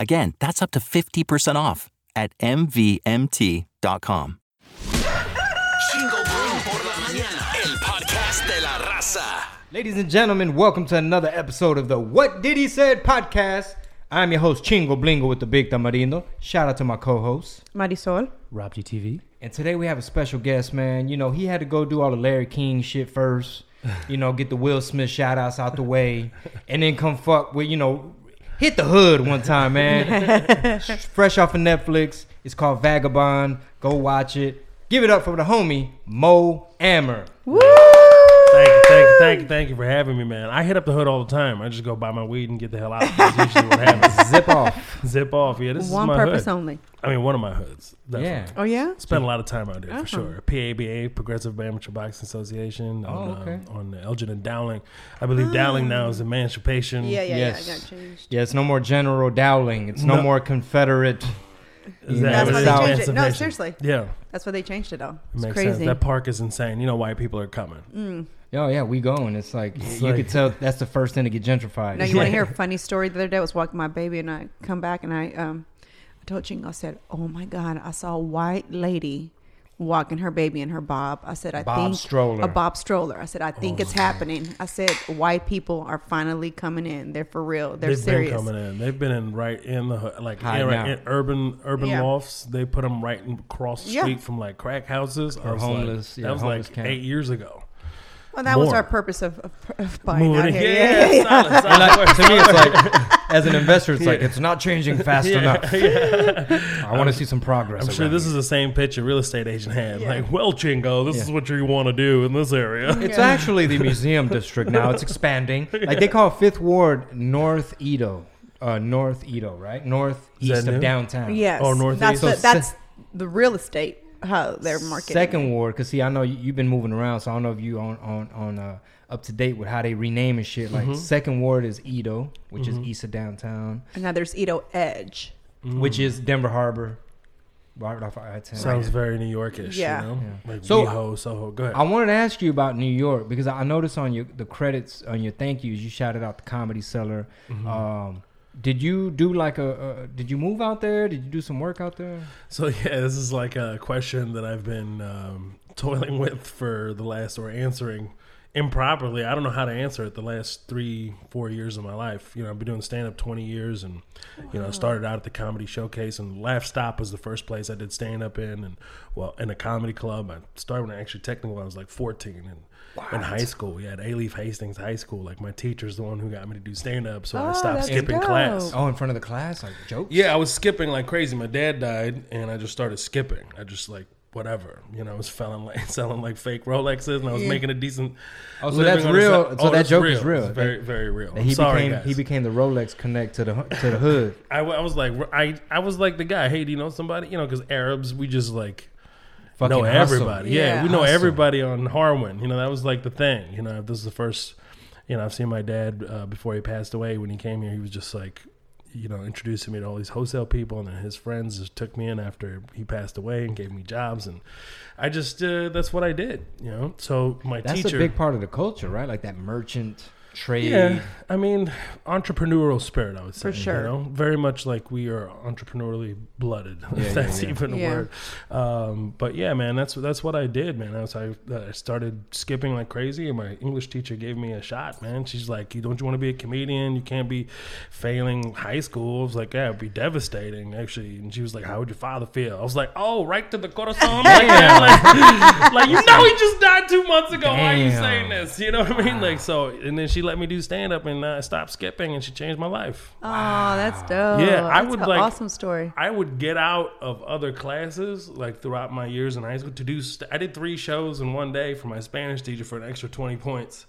Again, that's up to 50% off at MVMT.com. Chingo Bling por la mañana. El podcast de la raza. Ladies and gentlemen, welcome to another episode of the What Did He Said podcast. I'm your host, Chingo Blingo with the Big Tamarindo. Shout out to my co-host. Marisol. Rob GTV. And today we have a special guest, man. You know, he had to go do all the Larry King shit first. You know, get the Will Smith shout outs out the way. And then come fuck with, you know, hit the hood one time, man. Fresh off of Netflix. It's called Vagabond. Go watch it. Give it up for the homie, Mo Amer. Thank you, thank you, thank you, thank you for having me, man. I hit up the hood all the time. I just go buy my weed and get the hell out. That's usually what happens. Zip off. Zip off. Yeah, this One is my purpose hood. only. I mean, one of my hoods. Definitely. Yeah. Oh yeah. Spent a lot of time out there Uh-huh. for sure. PABA, Progressive Amateur Boxing Association. Oh, on, okay. um, on Elgin and Dowling. I believe Dowling now is Emancipation. Yeah, yeah, Yes. yeah. I got changed. Yeah, it's no more General Dowling. It's no, No. more Confederate. Is that know, That's why they changed it. No, seriously. Yeah, That's why they changed it though. it It's makes crazy. sense. That park is insane. You know why people are coming. Oh yeah, we going. It's like It's you like- could tell that's the first thing to get gentrified. Now you want to hear a funny story? The other day I was walking my baby and I come back and I um I told Chingo I said, "Oh my God, I saw a white lady walking her baby in her bob." I said, "I Bob think stroller. a bob stroller." I said, "I think Oh, it's happening." I said, "White people are finally coming in. They're for real. They're They've serious." been coming in. They've been in right in the hood, like in, out. in urban urban Yeah. lofts. They put them right across the Yeah. street from like crack houses I Or was like- homeless, yeah, that was homeless like camp. eight years ago. Well, that was our purpose of, of, of buying out Moving- here. yeah, Yeah, yeah, solid, solid And like, to me, it's like as an investor, it's like it's not changing fast enough. I want to see some progress. I'm sure this here. is the same pitch a real estate agent had. Yeah. Like, well, Chingo, this Yeah. is what you want to do in this area. It's actually the museum district now. It's expanding. Like they call Fifth Ward North EaDo, uh, North EaDo, right? Northeast that of downtown. Yes. Oh, Northeast. That's the, So that's the real estate how they're marketing. Second ward, cause see, I know you, you've been moving around, so I don't know if you on on on uh, up to date with how they rename and shit. Mm-hmm. Like second ward is EaDo, which is east of downtown, And now there's EaDo Edge. which is Denver Harbor, right off I ten. Sounds very New Yorkish. Yeah. You know? Yeah. Like So- WeHo, Soho. Go ahead. I wanted to ask you about New York because I noticed on your the credits on your thank yous you shouted out the Comedy Cellar. Mm-hmm. Um, did you do like a, a? Did you move out there? Did you do some work out there? So yeah, this is like a question that I've been um, toiling with for the last or answering improperly. I don't know how to answer it the last three, four years of my life. You know, I've been doing stand up twenty years, and you know, I started out at the comedy showcase, and Laff Stop was the first place I did stand up in, and well, in a comedy club. I started when I actually technically I was like fourteen, and. In high school, yeah, at Alief Hastings High School, like my teacher's the one who got me to do stand up, so I Oh, stopped skipping dope. class. Oh, in front of the class, like jokes. Yeah, I was skipping like crazy. My dad died, and I just started skipping. I just like whatever, you know, I was selling like selling like fake Rolexes, and I was making a decent. Oh, so that's real. side- So oh, that that's joke is real. It's very very real. That I'm he sorry, became guys. he became the Rolex connect to the to the hood. I, I was like I I was like the guy. Hey, do you know somebody? You know, because Arabs we just like Fucking know hustle. everybody. Yeah, Yeah. we know Hustle. everybody on Harwin. You know, that was like the thing. You know, this is the first. You know, I've seen my dad uh, before he passed away. When he came here, he was just like, you know, introducing me to all these wholesale people, and then his friends just took me in after he passed away and gave me jobs, and I just uh, that's what I did. You know, so my That's teacher. a big part of the culture, right? Like that merchant. Trade. Yeah, I mean, entrepreneurial spirit. I would say For sure. You know, very much like we are entrepreneurially blooded. Yeah, if that's yeah. even a word. Um, but yeah, man, that's that's what I did, man. I was I, I started skipping like crazy, and my English teacher gave me a shot, man. She's like, "You don't you want to be a comedian? You can't be failing high school." I was like, "Yeah, it'd be devastating, actually." And she was like, "How would your father feel?" I was like, "Oh, right to the corazon." like, like, like, you know, he just died two months ago. Why are you saying this? You know what I mean? Like so, and then she let me do stand up, and I stopped skipping, and she changed my life. Oh, that's dope. Yeah, I That's would like- awesome story. I would get out of other classes like throughout my years in high school to do. St- I did three shows in one day for my Spanish teacher for an extra twenty points,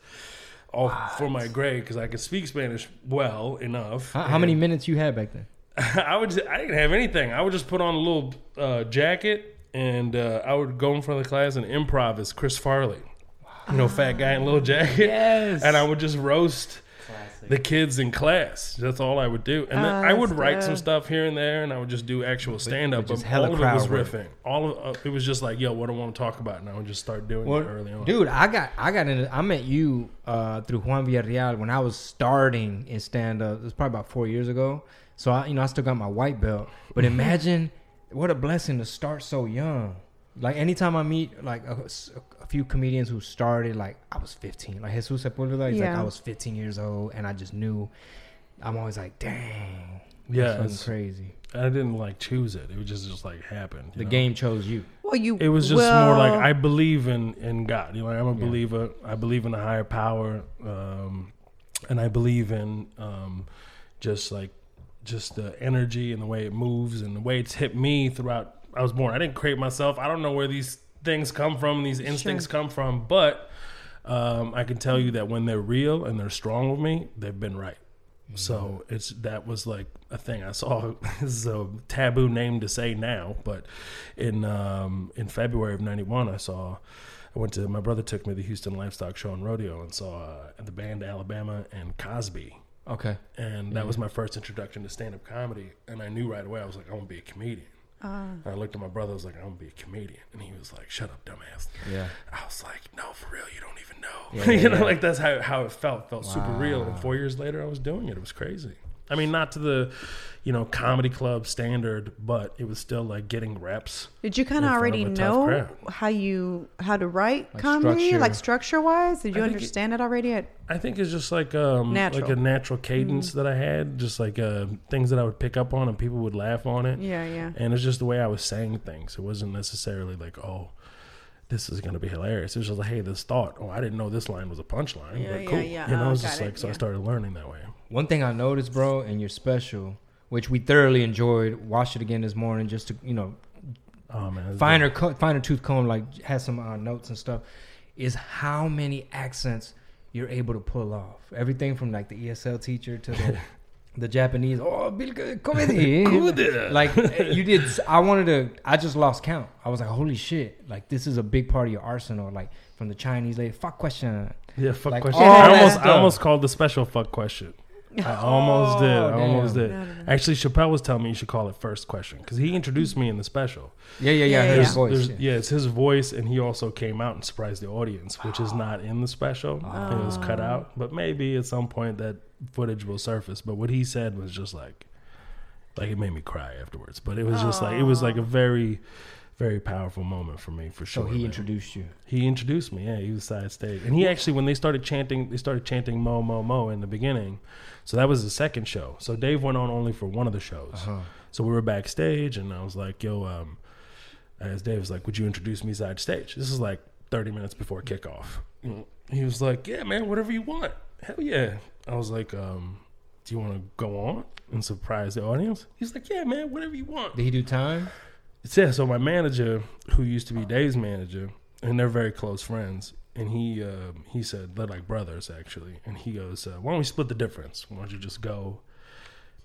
all for my grade because I could speak Spanish well enough. How, how many minutes you had back then? I would. just- I didn't have anything. I would just put on a little uh, jacket and uh, I would go in front of the class and improv as Chris Farley. You know, fat guy in a little jacket. Yes. And I would just roast the kids in class. That's all I would do. And then Oh, I would write some stuff here and there, and I would just do actual stand up. but But just hella all of it was work. riffing. All of uh, it was just like, yo, what do I want to talk about? And I would just start doing Well, it early on. dude, I got I got into I met you uh, through Juan Villarreal when I was starting in stand up. It was probably about four years ago. So I, you know, I still got my white belt. But imagine what a blessing to start so young. Like anytime I meet like a few comedians who started like I was 15, like Jesus Sepulveda, he's like I was 15 years old, and I just knew. I'm always like, dang, Yeah, that's it's- crazy. I didn't like choose it. It was just just like happened. The know? game chose you. Well, you. It was just more like I believe in in God. You know, I'm a Yeah. believer. I believe in a higher power, um, and I believe in um, just like just the energy and the way it moves and the way it's hit me throughout. I was born. I didn't create myself. I don't know where these things come from. These instincts come from, but um, I can tell you that when they're real and they're strong with me, they've been right. So it's that was like a thing I saw. this is a taboo name to say now, but in um, in February of '91, I saw. I went to my brother took me to the Houston Livestock Show and Rodeo and saw uh, the band Alabama and Cosby, Okay. and that was my first introduction to stand up comedy. And I knew right away I was like, I want to be a comedian. Uh. And I looked at my brother. I was like, "I'm gonna be a comedian, and he was like, Shut up, dumbass. Yeah. I was like, no, for real, you don't even know. Yeah, you yeah, know, yeah. like that's how, how it felt. It felt super real. And four years later, I was doing it. It was crazy. I mean, not to the, you know, comedy club standard, but it was still like getting reps. Did you kind of already of a tough know how you how to write Like comedy, structure. like structure wise? Did you I think it- understand it, already? At I think it's just like um Natural. like a natural cadence that I had, just like uh, things that I would pick up on and people would laugh on it. yeah, yeah. And it's just the way I was saying things. It wasn't necessarily like, oh, this is gonna be hilarious. It was just like, hey, this thought. Oh, I didn't know this line was a punchline. Yeah, but yeah, cool. yeah. You know, Oh, it's just it, like so I started learning that way. One thing I noticed, bro, in your special, which we thoroughly enjoyed, watched it again this morning just to you know Oh man, finer co- finer tooth comb, like has some uh, notes and stuff, is how many accents you're able to pull off. Everything from like the ESL teacher to the the Japanese. Oh, Bill comedy. Like you did. I wanted to. I just lost count. I was like, holy shit! Like this is a big part of your arsenal. Like from the Chinese lady, fuck question. Yeah, fuck Like, question. all oh, I almost, I almost called the special fuck question. I almost did. I oh, damn. almost did. No, no, no. Actually, Chappelle was telling me you should call it first question because he introduced me in the special. Yeah, yeah, yeah. Yeah, His yeah. voice. Yeah. yeah, it's his voice, and he also came out and surprised the audience, which is not in the special. It was cut oh. out, but maybe at some point that footage will surface. But what he said was just like, like it made me cry afterwards. But it was just like it was like a very, very powerful moment for me for sure. So he man. introduced you. He introduced me. Yeah, he was side stage, and he actually when they started chanting, they started chanting "Mo Mo Mo" in the beginning. So that was the second show. So Dave went on only for one of the shows. Uh-huh. So we were backstage, and I was like, "Yo," um, as Dave was like, "Would you introduce me side stage?" This is like 30 minutes before kickoff. He was like, "Yeah, man, whatever you want. Hell yeah." I was like, um, "Do you want to go on and surprise the audience?" He's like, "Yeah, man, whatever you want." Did he do time? Yeah, so my manager, who used to be Dave's manager, and they're very close friends, and he uh, he said they're like brothers actually, and he goes, uh, "Why don't we split the difference? Why don't you just go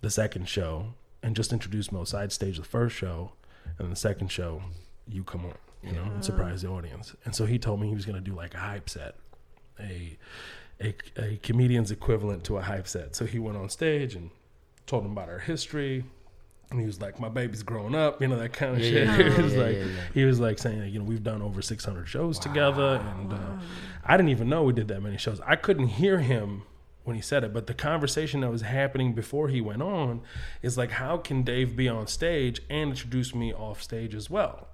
the second show and just introduce Mo side stage the first show, and the second show you come on, you know, and surprise the audience." And so he told me he was gonna do like a hype set, a a, a comedian's equivalent to a hype set. So he went on stage and told them about our history. And he was like, "My baby's growing up," you know that kind of Yeah, shit. yeah, he was yeah, like, he was like saying, you know, we've done over 600 shows together, and uh, I didn't even know we did that many shows. I couldn't hear him when he said it, but the conversation that was happening before he went on is like, how can Dave be on stage and introduce me off stage as well?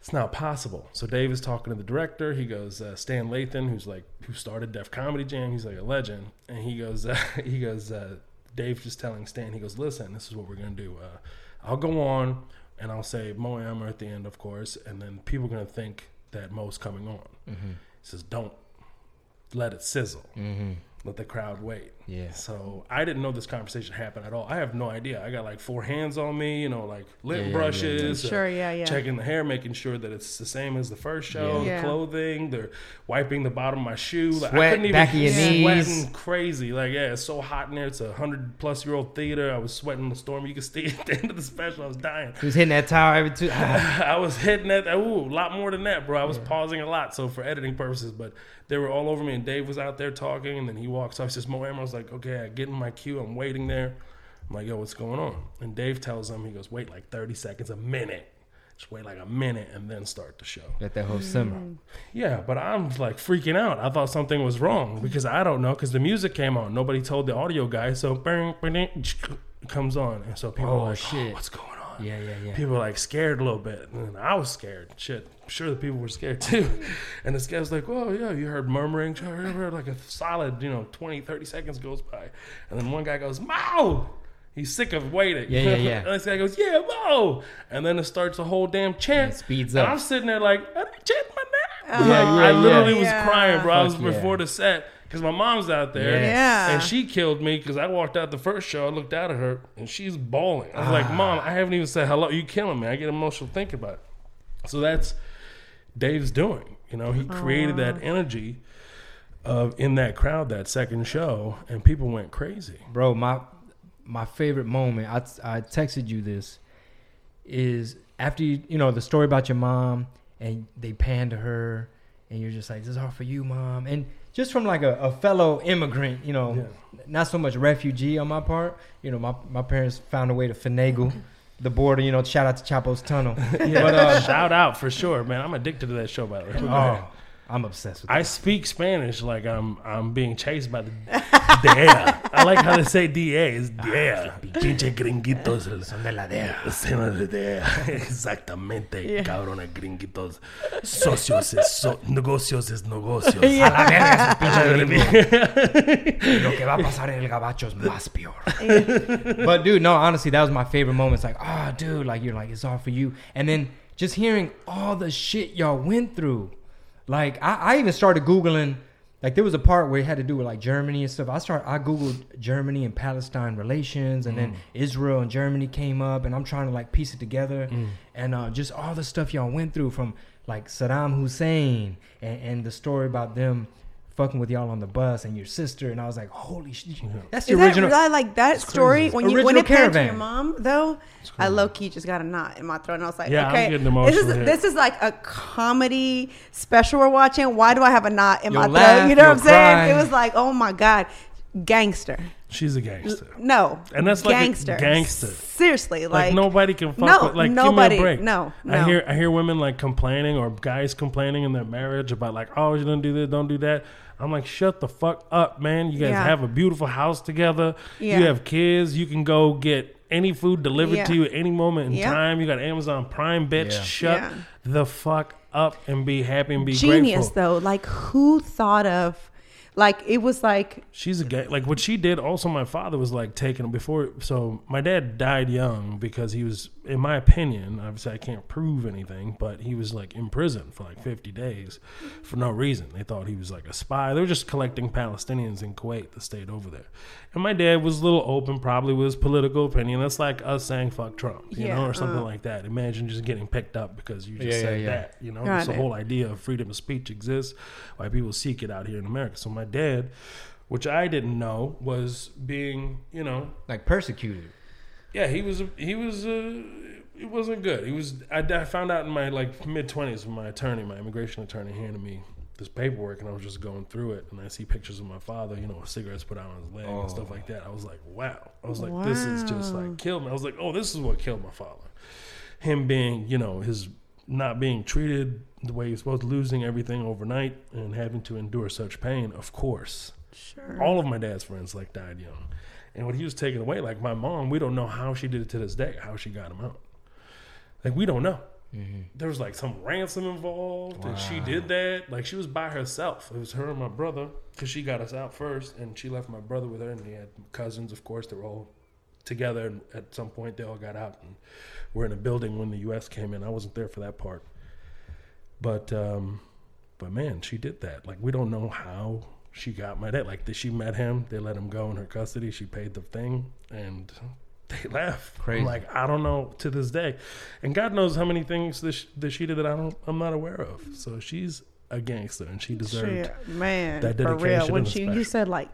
It's not possible. So Dave is talking to the director. He goes, uh, Stan Lathan, who's like who started Def Comedy Jam. He's like a legend, and he goes, uh, he goes, uh, Dave just telling Stan, he goes, listen, this is what we're gonna do. Uh, I'll go on and I'll say Mo Amer at the end, of course, and then people are gonna think that Mo's coming on. Mm-hmm. He says, don't let it sizzle. Let the crowd wait. Yeah. So I didn't know this conversation happened at all. I have no idea. I got like four hands on me, you know, like lip Yeah, yeah, yeah, brushes, uh, Sure, yeah, yeah. checking the hair, making sure that it's the same as the first show. Yeah. The clothing, they're wiping the bottom of my shoe. Like, I couldn't even back of your sweating knees. crazy. Like yeah, it's so hot in there. It's a hundred plus year old theater. I was sweating in the storm. You could see at the end of the special. I was dying. He was hitting that tower every two. I was hitting that. Ooh, a lot more than that, bro. I was pausing a lot, so for editing purposes. But they were all over me, and Dave was out there talking, and then he walks off. He says, "Mo Amer." I was like, "Okay, I get in my cue. I'm waiting there." I'm like, "Yo, what's going on?" And Dave tells him, he goes, "Wait like 30 seconds, a minute. Just wait like a minute, and then start the show." Let that whole simmer. Mm-hmm. Yeah, but I'm like freaking out. I thought something was wrong because I don't know because the music came on. Nobody told the audio guy, so bang, bang, it comes on, and so people Oh, are like, shit. "Oh, what's going on?" Yeah, yeah, yeah. people were like scared a little bit, and I was scared. Shit, I'm sure the people were scared too. And this guy's like, "Oh yeah, you heard murmuring." I heard like a solid, you know, 20, 30 seconds goes by, and then one guy goes, "Mo." He's sick of waiting. Yeah, yeah, yeah. and this guy goes, "Yeah, Mo," and then it starts a whole damn chant. It speeds And up. I'm sitting there like, "Are they chanting my name?" Oh. Yeah, I literally yeah. was crying, bro. I was Fuck yeah. before the set because my mom's out there. Yes. Yeah. And she killed me because I walked out the first show. I looked out at her and she's bawling. I was like, Ah. Mom, I haven't even said hello. You killing me. I get emotional thinking about it. So that's Dave's doing. You know, he created that energy of in that crowd that second show, and people went crazy. bro my my favorite moment I, I texted you this is after you you know the story about your mom and they pan to her and you're just like this is all for you mom and just from like a, a fellow immigrant you know not so much refugee on my part you know my, my parents found a way to finagle the border you know shout out to chapo's tunnel Yeah, but uh, shout out for sure, man. I'm addicted to that show, by the way. oh i'm obsessed with I speak Spanish like I'm I'm being chased by the DEA. I like how they say DEA. It's DEA. Pinche gringuitos. Son de la DEA. Son de la DEA. Exactamente, Yeah. cabrones gringuitos. Socios es so, negocios es negocios. a la verga esos pinches gringos. Lo que va a pasar en el gabacho es más peor. but dude, no, honestly, that was my favorite moment. It's like, ah, dude, like you're like, it's all for you. And then just hearing all the shit y'all went through. Like I, I even started Googling like there was a part where it had to do with like Germany and stuff. I started I Googled Germany and Palestine relations and then Israel and Germany came up and I'm trying to like piece it together. And uh, just all the stuff y'all went through from like Saddam Hussein and, and the story about them fucking with y'all on the bus and your sister and I was like, holy shit, that's the Is original. that, I like that story when you when Original it paired to your mom though? I low key just got a knot in my throat, and I was like, Yeah, okay, this is here. this is like a comedy special we're watching. Why do I have a knot in You'll my laugh, throat? You know what I'm you'll saying? It was like, oh my god, gangster. She's a gangster. No, And that's like gangster. gangster. Seriously, Like, like, nobody can fuck no, with like nobody. give me a break. No, I hear I hear women like complaining or guys complaining in their marriage about like, oh, you don't do this, don't do that. I'm like, shut the fuck up, man. You guys Yeah. have a beautiful house together. Yeah. You have kids. You can go get any food delivered Yeah. to you at any moment in Yeah. time. You got Amazon Prime, bitch. Yeah. Shut Yeah. the fuck up and be happy and be Genius grateful. though. Like who thought of? Like it was like She's a gay. Like what she did. Also, my father was like taken before. So my dad died young because he was, in my opinion, obviously I can't prove anything, but he was like in prison for like 50 days for no reason. They thought he was like a spy. They were just collecting Palestinians in Kuwait that stayed over there. And my dad was a little open, probably with his political opinion. That's like us saying "fuck Trump," you Yeah, know, or something uh. like that. Imagine just getting picked up because you just Yeah, yeah, said yeah. that. You know, Got it's the it. whole idea of freedom of speech exists, why people seek it out here in America. So my dad, which I didn't know, was being, you know, like persecuted. Yeah, he was, he was, uh, it wasn't good. He was. I, I found out in my like mid twenties when my attorney, my immigration attorney, handed me this paperwork, and I was just going through it, and I see pictures of my father, you know, with cigarettes put out on his leg and stuff like that. I was like, wow. I was like, this is just like killed me. I was like, oh, this is what killed my father. Him being, you know, his not being treated the way he's supposed to, losing everything overnight, and having to endure such pain. Of course, Sure. All of my dad's friends like died young, and what he was taken away, like my mom, we don't know how she did it to this day, how she got him out. Like we don't know. There was like some ransom involved, and she did that. Like she was by herself. It was her and my brother because she got us out first, and she left my brother with her, and he had cousins, of course. They were all together, and at some point they all got out, and we're in a building when the U.S. came in. I wasn't there for that part, but um, but man, she did that. Like we don't know how she got my dad. Like did she met him? They let him go in her custody. She paid the thing, and they left. Crazy. I'm like I don't know to this day, and God knows how many things that she, that she did that I don't. I'm not aware of. So she's a gangster, and she deserved. Shit, man, that for real. dedication When and she, you said like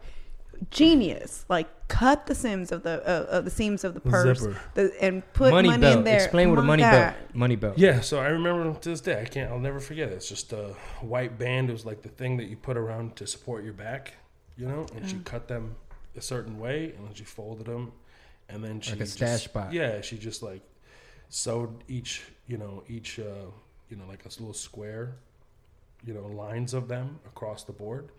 genius, like cut the seams of the uh, of the seams of the purse Zipper. the, and put money, money, belt. in there. Explain what a money God. belt. Money belt. Yeah, so I remember to this day. I can't. I'll never forget it. It's just a white band. It was like the thing that you put around to support your back, you know. And Mm. she cut them a certain way, and then she folded them, and then she Like a just- stash spot. Yeah, she just like sewed each, you know, each, uh, you know, like a little square, you know, lines of them across the board,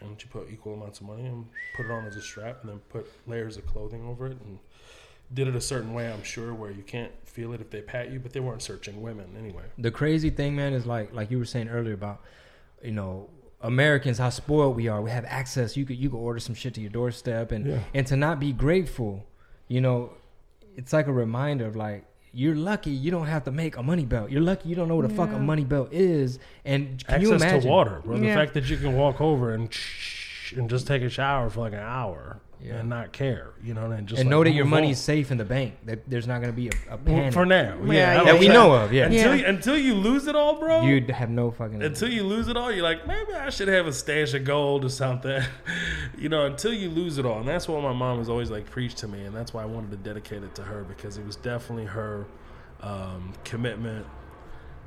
and you put equal amounts of money and put it on as a strap, and then put layers of clothing over it, and did it a certain way. I'm sure where you can't feel it if they pat you, but they weren't searching women anyway. The crazy thing, man, is like like you were saying earlier about, you know, Americans how spoiled we are. We have access. You could you could order some shit to your doorstep, and Yeah. and to not be grateful, you know, it's like a reminder of like. You're lucky you don't have to make a money belt. You're lucky you don't know what the fuck a Yeah. money belt is. And can you Access imagine? to water, bro. The fact that you can walk over and and just take a shower for like an hour Yeah. and not care, you know, and just and like know that your move money's on. safe in the bank. That there's not going to be a, a Well, panic for now. Yeah, Yeah, yeah, that we know of. Yeah, Until Yeah. you, until you lose it all, bro. you'd have no fucking. until you lose it all, you're like, maybe I should have a stash of gold or something. you know, until you lose it all. And that's what my mom was always like preached to me. And that's why I wanted to dedicate it to her because it was definitely her um, commitment.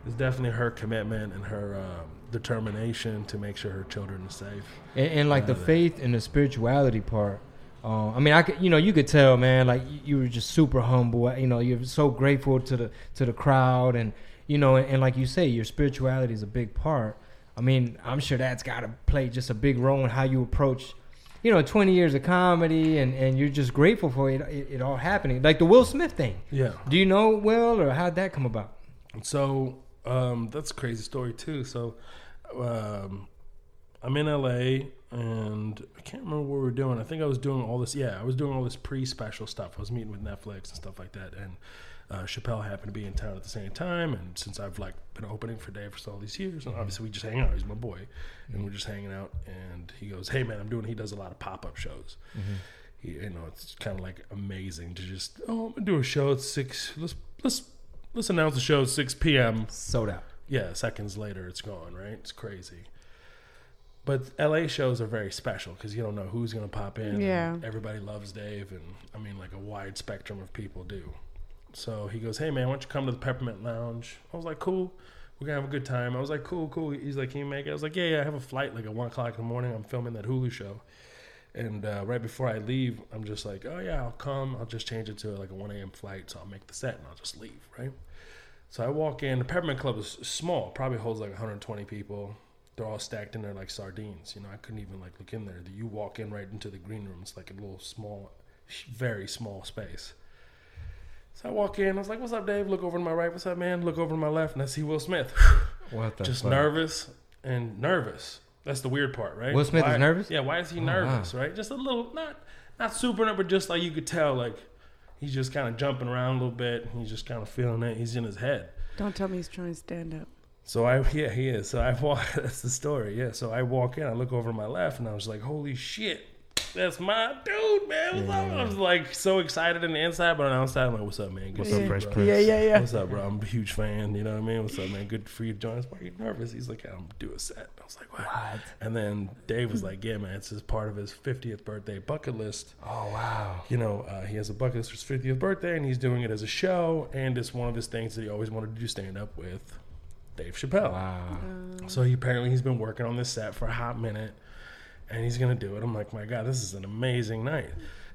It's definitely her commitment and her um, determination to make sure her children are safe. and, and like the Uh, faith and the spirituality part. Um, I mean, I could, you know, you could tell, man. Like you, were just super humble. You know, you're so grateful to the to the crowd, and you know, and, and like you say, your spirituality is a big part. I mean, I'm sure that's got to play just a big role in how you approach, you know, 20 years of comedy, and and you're just grateful for it, it, it all happening. Like the Will Smith thing. Yeah. Do you know Will, or how'd that come about? So um, that's a crazy story too. So um, I'm in LA and I can't remember what we were doing. I think I was doing all this. Yeah, I was doing all this pre-special stuff. I was meeting with Netflix and stuff like that. And uh, Chappelle happened to be in town at the same time. And since I've like been opening for Dave for all these years, and obviously we just hang out. He's my boy, and we're just hanging out. And he goes, "Hey man, I'm doing." He does a lot of pop-up shows. He, you know, it's kind of like amazing to just oh, I'm gonna do a show at six. Let's let's let's announce the show at six p.m. Sold out. Yeah, seconds later it's gone. Right? It's crazy. But LA shows are very special because you don't know who's gonna pop in. Yeah. everybody loves Dave, and I mean, like a wide spectrum of people do. So he goes, "Hey man, why don't you come to the Peppermint Lounge?" I was like, "Cool." We're gonna have a good time. I was like, cool, cool. He's like, can you make it? I was like, yeah, yeah. I have a flight like at one o'clock in the morning. I'm filming that Hulu show. And uh, right before I leave, I'm just like, oh yeah, I'll come. I'll just change it to like a 1 a.m. flight, so I'll make the set and I'll just leave, right? So I walk in. The Peppermint Club is small, probably holds like 120 people. They're all stacked in there like sardines. You know, I couldn't even like look in there. You walk in right into the green room. It's like a little small, very small space. So I walk in. I was like, "What's up, Dave?" Look over to my right. What's up, man? Look over to my left, and I see Will Smith. What the Just fuck? nervous and nervous. That's the weird part, right? Will Smith is nervous? Yeah. Why is he Oh, nervous? Right? Just a little, not not super nervous, but just like you could tell, like he's just kind of jumping around a little bit. He's just kind of feeling it. He's in his head. Don't tell me he's trying to stand up. So I yeah he is. So I walk. That's the story. Yeah. So I walk in. I look over to my left, and I was like, "Holy shit, that's my dude, man!" What's up? I was like so excited on the inside, but on the outside, I'm like, "What's up, man? Good What's up, Fresh bro." Prince? Yeah, yeah, yeah. What's up, bro? I'm a huge fan. You know what I mean? What's up, man? Good for you to join us. Why are you nervous? He's like, I'm do a set. I was like, what? What? And then Dave was like, yeah, man, it's just part of his 50th birthday bucket list. Oh wow. You know, uh, he has a bucket list for his 50th birthday, and he's doing it as a show, and it's one of his things that he always wanted to do stand up with Dave Chappelle. Wow. So he apparently he's been working on this set for a hot minute, and he's gonna do it. I'm like, my God, this is an amazing night.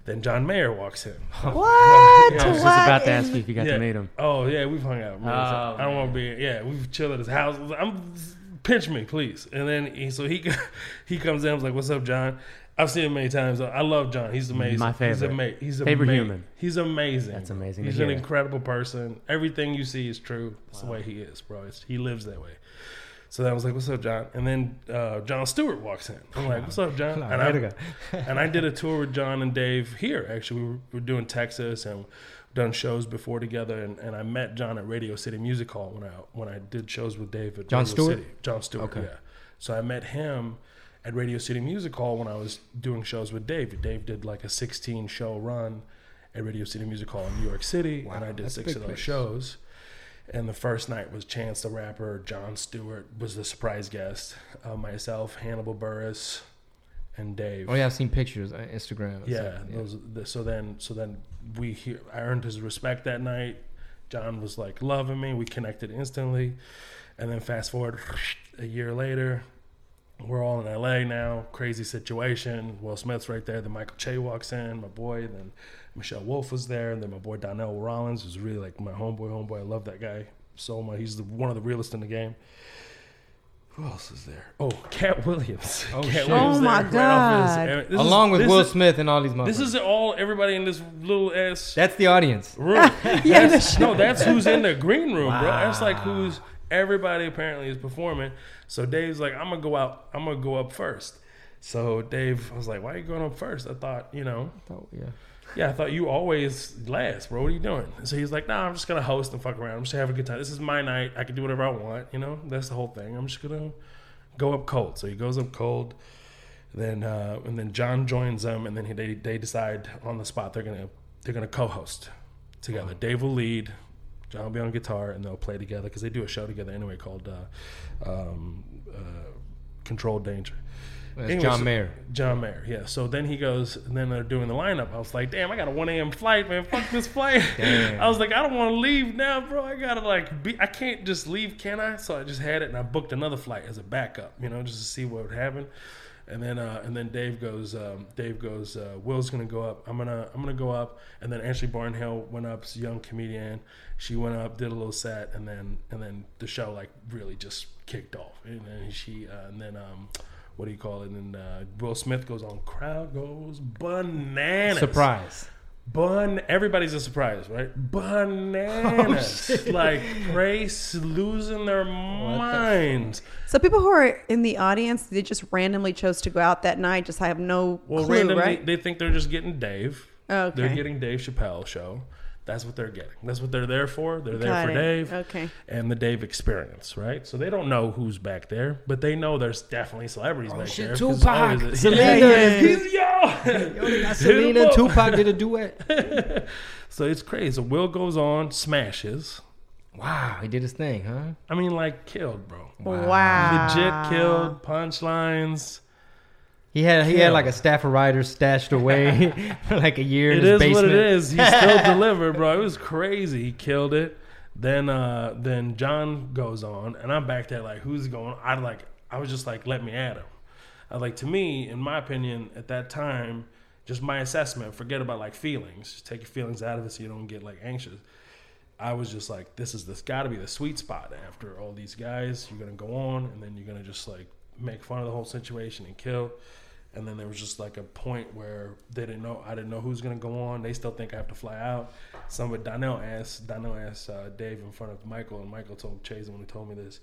Then John Mayer walks in. What? I was just What about to ask you if you got Yeah. to meet him. Oh yeah, we've hung out. Man. Oh, I don't want to be. Oh, yeah, we've chilled at his house. I'm pinch me, please. And then he, so he he comes in. I was like, "What's up, John?" I've seen him many times. I love John. He's amazing. My He's, favorite. ama- he's Favorite ama- human. He's amazing. That's amazing He's an hear. incredible person. Everything you see is true. That's the way he is, bro. It's, he lives that way. So then I was like, "What's up, John?" And then uh, Jon Stewart walks in. I'm like, "What's up, John?" And I, and I did a tour with John and Dave here. Actually, we were, we were doing Texas and done shows before together. And, and I met John at Radio City Music Hall when I when I did shows with Dave at John Radio Stewart? City. Jon Stewart. Okay. Yeah. So I met him at Radio City Music Hall when I was doing shows with Dave. Dave did like a 16 show run at Radio City Music Hall in New York City, and I did six of those place. shows. And the first night was Chance the Rapper, Jon Stewart was the surprise guest, uh, myself, Hannibal Buress, and Dave. Oh yeah, I've seen pictures on Instagram. and Yeah, those. The, so then, so then we hear. I earned his respect that night. John was like loving me. We connected instantly, and then fast forward a year later, we're all in L.A. now. Crazy situation. Will Smith's right there. Then Michael Che walks in. My boy. Then Michelle Wolf was there. And then my boy Donnell Rawlings who's really like my homeboy. Homeboy. I love that guy so much. He's the, one of the realest in the game. Who else is there? Oh, Katt Williams. Oh, Katt. Williams Oh, my there, right off his- God. and this is- Along with Will is- Smith and all these motherfuckers. this is all everybody in this little ass that's the audience. room. That's- no, that's who's in the green room, bro. That's like who's everybody apparently is performing. So Dave's like, I'm gonna go out. I'm gonna go up first. So Dave I was like, Why are you going up first? I thought, you know, Oh, yeah. yeah, I thought you always last, bro. What are you doing? So he's like, Nah, I'm just gonna host and fuck around. I'm just gonna have a good time. This is my night. I can do whatever I want. You know, that's the whole thing. I'm just gonna go up cold. So he goes up cold. Then uh, and then John joins them, and then he, they they decide on the spot they're gonna they're gonna co-host together. Dave will lead, John will be on guitar, and they'll play together because they do a show together anyway called uh, um, uh, Controlled Danger. Anyway, John so- Mayer. John Mayer, yeah. So then he goes, and then they're doing the lineup. I was like, damn, I got a 1 a.m. flight, man. Fuck this flight. I was like, I don't want to leave now, bro. I gotta like be. I can't just leave, can I? So I just had it, and I booked another flight as a backup, you know, just to see what would happen. And then, uh, and then Dave goes. Um, Dave goes. Uh, Will's gonna go up. I'm gonna. I'm gonna go up. And then Ashley Barnhill went up. Young comedian. She went up, did a little set, and then and then the show like really just kicked off. And then she. Uh, and then um, what do you call it? And uh, Will Smith goes on. Crowd goes bananas. Surprise. Bun. Everybody's a surprise, right? Bananas. like race losing their minds. So people who are in the audience, they just randomly chose to go out that night. Just I have no Well, clue, randomly, right? they think they're just getting Dave. Oh, okay. They're getting Dave Chappelle show. That's what they're getting. That's what they're there for. They're there Got for it. Dave. Okay. And the Dave experience, right? So they don't know who's back there, but they know there's definitely celebrities oh, back Oh, shit, there. 'cause Tupac, always a- Selena. Yeah, yeah, He's yo. Yo, they got Hit Selena and. Tupac did a duet. So it's crazy. So Will goes on, smashes. Wow, he did his thing, huh? I mean, like killed, bro. Wow. Legit killed punchlines. He had he Yeah. had like a staff of writers stashed away for like a year in his is basement. what it is. He still delivered, bro. It was crazy. He killed it. Then uh then John goes on, and I'm back there like, who's going? I like I was just like, let me at him. I like to me, in my opinion, at that time, just my assessment. Forget about like feelings. Just take your feelings out of it so you don't get like anxious. I was just like, this is this got to be the sweet spot after all these guys. You're gonna go on, and then you're gonna just like make fun of the whole situation and kill. And then there was just like a point where they didn't know. I didn't know who's gonna go on. They still think I have to fly out. Somebody Donnell asked Donnell asked uh, Dave in front of Michael, and Michael told Chase when he told me this.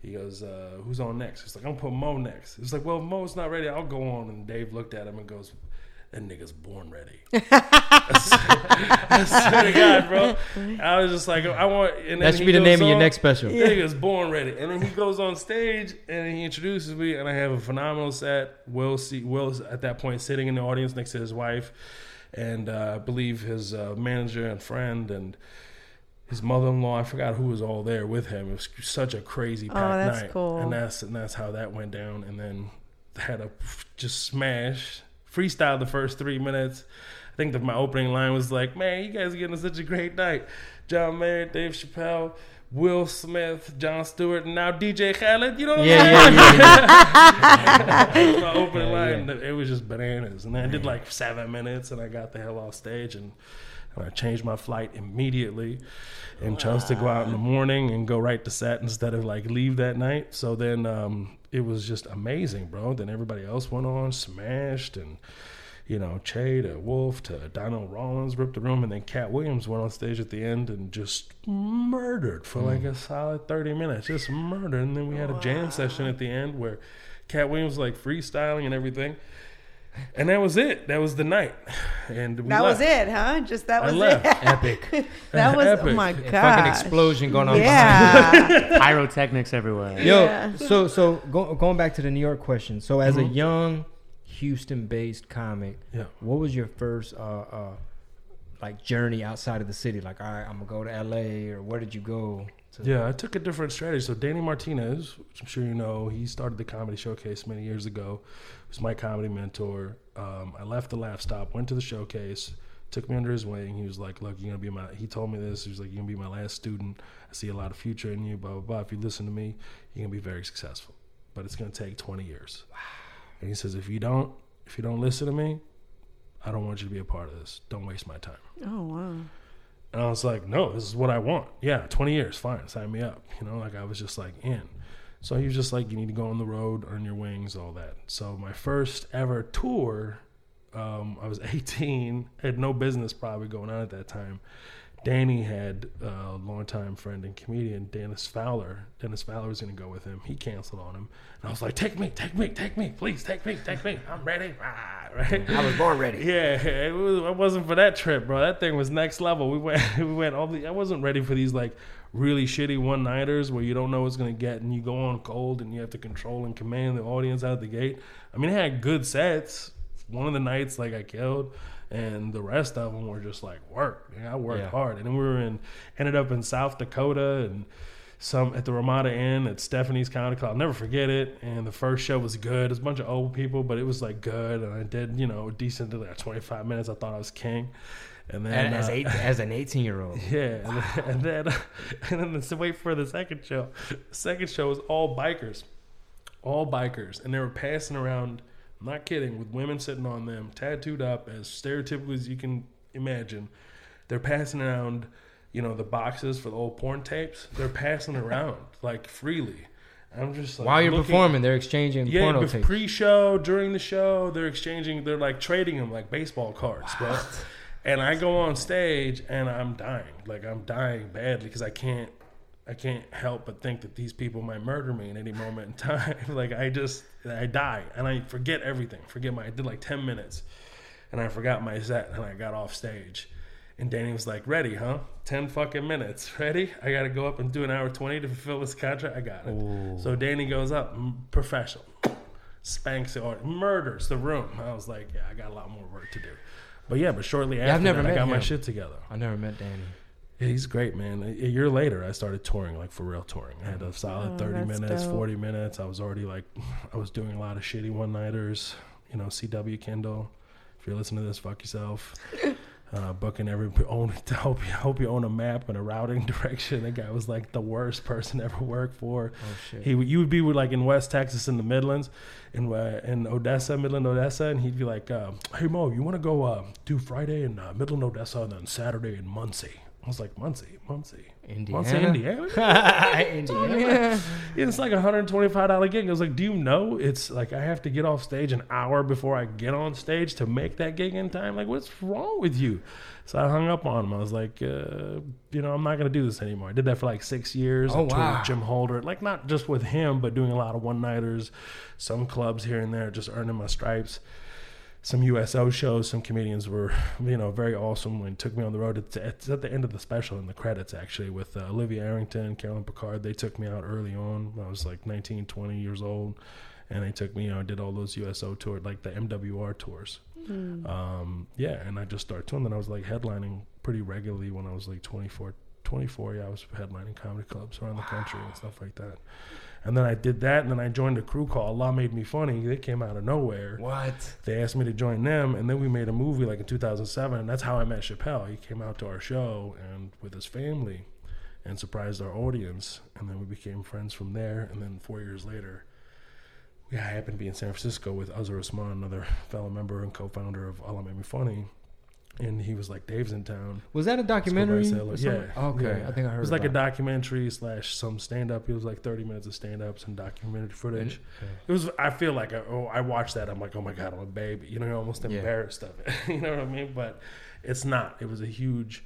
He goes, uh, "Who's on next?" He's like, "I'm gonna put Mo next." He's like, "Well, Mo's not ready. I'll go on." And Dave looked at him and goes, "That nigga's born ready." I swear to God, bro. I was just like, I want. And then That should be the goes name of your next special. That nigga's born ready. And then he goes on stage and he introduces me, and I have a phenomenal set. Will see Will's at that point sitting in the audience next to his wife, and uh, I believe his uh, manager and friend and his mother-in-law. I forgot who was all there with him. It was such a crazy packed Oh, that's night, cool. and that's and that's how that went down. And then had a just smash freestyle the first three minutes. I think that my opening line was like, "Man, you guys are getting such a great night." John Mayer, Dave Chappelle, Will Smith, Jon Stewart, and now DJ Khaled. You know what Yeah, I'm yeah, saying? yeah. That was my opening Yeah, line. It was just bananas, and then I did like seven minutes, and I got the hell off stage, and And I changed my flight immediately and chose to go out in the morning and go right to set instead of like leave that night. So then um, it was just amazing, bro. Then everybody else went on, smashed, and you know, Che to Wolf to Dino Rawlings ripped the room, and then Katt Williams went on stage at the end and just murdered for like a solid 30 minutes, just murdered. And then we had a jam session at the end where Katt Williams was like freestyling and everything. And that was it. That was the night. And we That was it, huh? Just that I was left. it. Epic. that was oh Epic. my Fucking explosion going on. behind Yeah. Pyrotechnics everywhere. Yo, Yeah. so so go, going back to the New York question. So as Mm-hmm. a young Houston-based comic, Yeah. what was your first uh, uh, like journey outside of the city? Like, all right, I'm gonna go to L.A. or where did you go? To? Yeah, I took a different strategy. So Danny Martinez, which I'm sure you know, he started the comedy showcase many years ago. Was my comedy mentor. Um, I left the Laff Stop, went to the showcase, took me under his wing. He was like, "Look, you're gonna be my." He told me this. He was like, "You're gonna be my last student. I see a lot of future in you. Blah blah blah. If you listen to me, you're gonna be very successful. But it's gonna take 20 years." And he says, "If you don't, if you don't listen to me, I don't want you to be a part of this. Don't waste my time." Oh wow. And I was like, no, this is what I want. Yeah, 20 years, fine, sign me up. You know, like I was just like in. So he was just like, you need to go on the road, earn your wings, all that. So my first ever tour, um, I was 18, had no business probably going on at that time. Danny had a longtime friend and comedian, Dennis Fowler. Dennis Fowler was going to go with him. He canceled on him. And I was like, take me, take me, take me, please, take me, take me. I'm ready. Ah, right? I was born ready. Yeah, it, was, it wasn't for that trip, bro. That thing was next level. We went, we went all the. I wasn't ready for these like really shitty one nighters where you don't know what's gonna get and you go on cold and you have to control and command the audience out of the gate. I mean, it had good sets. One of the nights, like I killed, and the rest of them were just like work. I worked Yeah. hard, and then we were in, ended up in South Dakota and some at the Ramada Inn at Stephanie's Comedy Club. I'll never forget it. And the first show was good. It was a bunch of old people, but it was like good. And I did, you know, decent like 25 minutes. I thought I was king. And then And as uh, eight, as an 18 year old. yeah, and then and then, and then wait for the second show. The second show was all bikers, all bikers, and they were passing around. I'm not kidding, with women sitting on them, tattooed up as stereotypical as you can imagine. They're passing around, you know, the boxes for the old porn tapes. They're passing around like freely. I'm just like While you're looking- performing, they're exchanging yeah, porno tapes. pre-show, during the show, they're exchanging. They're like trading them like baseball cards, bro. And I go on stage and I'm dying, like I'm dying badly because I can't, I can't help but think that these people might murder me at any moment in time. like I just, I die and I forget everything. Forget my. I did like ten minutes, and I forgot my set and I got off stage. And Danny was like, "Ready, huh? Ten fucking minutes. Ready? I got to go up and do an hour twenty to fulfill this contract. I got it." So Danny goes up, professional, spanks the audience, murders the room. I was like, "Yeah, I got a lot more work to do." But yeah, but shortly after I've never that, I got my shit together. I never met Danny. Yeah, he's great, man. A a year later, I started touring, like for real touring. I had a oh, solid Oh, 30 minutes, dope. 40 minutes. I was already like, I was doing a lot of shitty one nighters, you know, CW Kindle. If you're listening to this, fuck yourself. Uh, booking every own. I hope you hope you own a map and a routing direction. That guy was like the worst person to ever worked for. Oh shit. He you would be with, like in West Texas in the Midlands, in uh, in Odessa, Midland Odessa, and he'd be like, uh, "Hey Mo, you want to go uh, do Friday in uh, Midland Odessa and then Saturday in Muncie?" I was like, "Muncie, Muncie, Muncie, Indiana. Indiana." Indiana. Yeah. it's like a hundred and twenty-five dollar gig. I was like, "Do you know it's like I have to get off stage an hour before I get on stage to make that gig in time? Like, what's wrong with you?" So I hung up on him. I was like, uh, "You know, I'm not gonna do this anymore." I did that for like six years. Oh, wow. with Jim Holder, like not just with him, but doing a lot of one-nighters, some clubs here and there, just earning my stripes some USO shows. Some comedians were, you know, very awesome and took me on the road. It's, it's at the end of the special in the credits, actually, with uh, Olivia Arrington, Carolyn Picard. They took me out early on. I was like 19, 20 years old. And they took me, you know, did all those USO tours, like the MWR tours. Um, yeah, and I just started touring. Then I was like headlining pretty regularly when I was like 24, 24. Yeah, I was headlining comedy clubs around the country and stuff like that. And then I did that, and then I joined a crew called Allah Made Me Funny. They came out of nowhere What? they asked me to join them, and then we made a movie like in 2007, and that's how I met Chappelle. He came out to our show and with his family, and surprised our audience, and then we became friends from there. And then four years later, yeah, I happened to be in San Francisco with Azhar Usman, another fellow member and co-founder of Allah Made Me Funny, and he was like, "Dave's in town." Was that a Let's go by documentary? Or something? Yeah. Okay, yeah. I think I heard. It was like a documentary slash some stand up. It was like thirty minutes of stand ups and documentary footage. It was. I feel like I, oh, I watched that. I'm like, oh my god, I'm a baby. You know, you're almost Yeah. embarrassed of it. you know what I mean? But it's not. It was a huge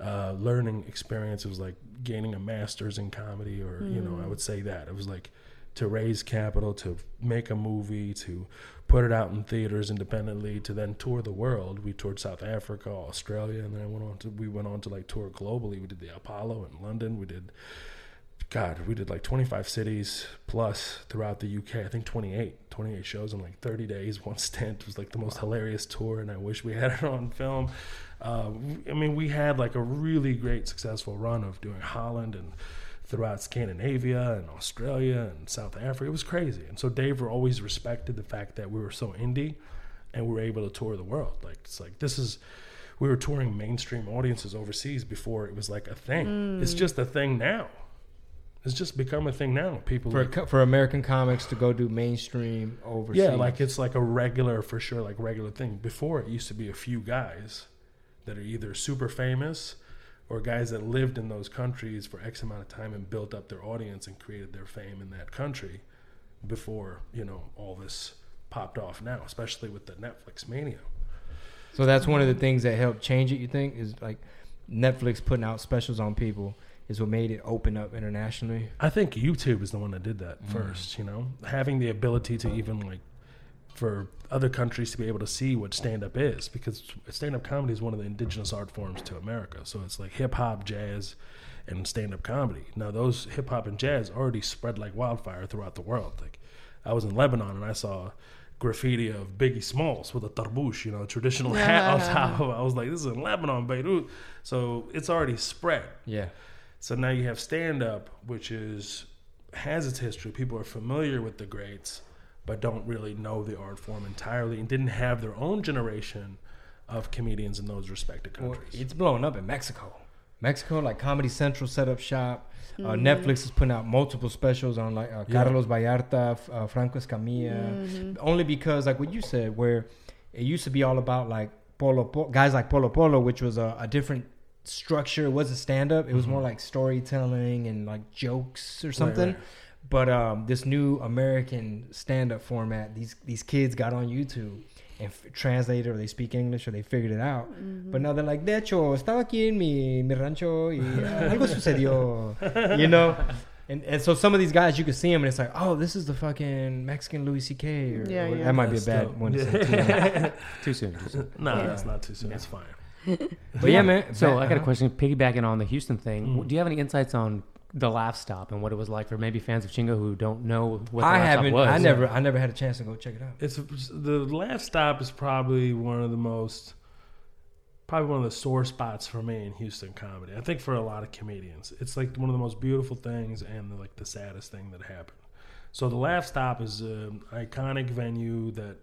uh, learning experience. It was like gaining a master's in comedy, or you know, I would say that it was like to raise capital, to make a movie, to put it out in theaters independently, to then tour the world. We toured South Africa, Australia, and then I went on to we went on to like tour globally. We did the Apollo in London. We did God, we did like 25 cities plus throughout the UK. I think 28, 28 shows in like 30 days. One stint was like the most hilarious tour, and I wish we had it on film. Um, I mean, we had like a really great, successful run of doing Holland and throughout Scandinavia and Australia and South Africa. It was crazy. And so Dave always respected the fact that we were so indie and we were able to tour the world. Like, it's like, this is, we were touring mainstream audiences overseas before it was like a thing. It's mm. just a thing now. It's just become a thing now. People for like, for American comics to go do mainstream overseas. yeah, like it's like a regular, for sure, like regular thing. Before it used to be a few guys that are either super famous or guys that lived in those countries for X amount of time and built up their audience and created their fame in that country before, you know, all this popped off now, especially with the Netflix mania. So that's one of the things that helped change it. You think is like Netflix putting out specials on people is what made it open up internationally. I think YouTube is the one that did that mm. first, you know, having the ability to even like for other countries to be able to see what stand up is because stand up comedy is one of the indigenous art forms to America. So it's like hip hop, jazz, and stand up comedy. Now, those hip hop and jazz already spread like wildfire throughout the world. Like, I was in Lebanon and I saw graffiti of Biggie Smalls with a tarbouche, you know, traditional hat on top of it. I was like, this is in Lebanon, Beirut. So it's already spread. Yeah. So now you have stand up, which is has its history. People are familiar with the greats, but don't really know the art form entirely and didn't have their own generation of comedians in those respective Well, countries. it's blowing up in Mexico. Mexico, like Comedy Central set up shop. Uh, Mm-hmm. Netflix is putting out multiple specials on like uh, Yeah. Carlos Ballarta, f- uh, Franco Escamilla. Mm-hmm. Only because, like what you said, where it used to be all about like Polo, Polo guys like Polo Polo, which was a, a different structure. It wasn't stand up. It was more like storytelling and like jokes or something. right. But um, this new American stand up format, these these kids got on YouTube and f- translated or they speak English or they figured it out. But now they're like, de hecho, estaba aquí en mi, mi rancho y algo sucedió, you know? And, and so some of these guys, you can see them and it's like, oh, this is the fucking Mexican Louis C.K. Or, Yeah, or- yeah. That might be a bad dope. one to say. Too. Too soon. Too soon. no, Yeah. that's not too soon. It's fine. But yeah, man. So ba- I got a uh-huh. question. Piggybacking on the Houston thing, Mm. do you have any insights on the Laff Stop and what it was like for maybe fans of Chingo who don't know what the I Laugh haven't. Stop was? I never. I never had a chance to go check it out. It's the Laff Stop is probably one of the most, probably one of the sore spots for me in Houston comedy. I think for a lot of comedians, it's like one of the most beautiful things and like the saddest thing that happened. So the Laff Stop is an iconic venue that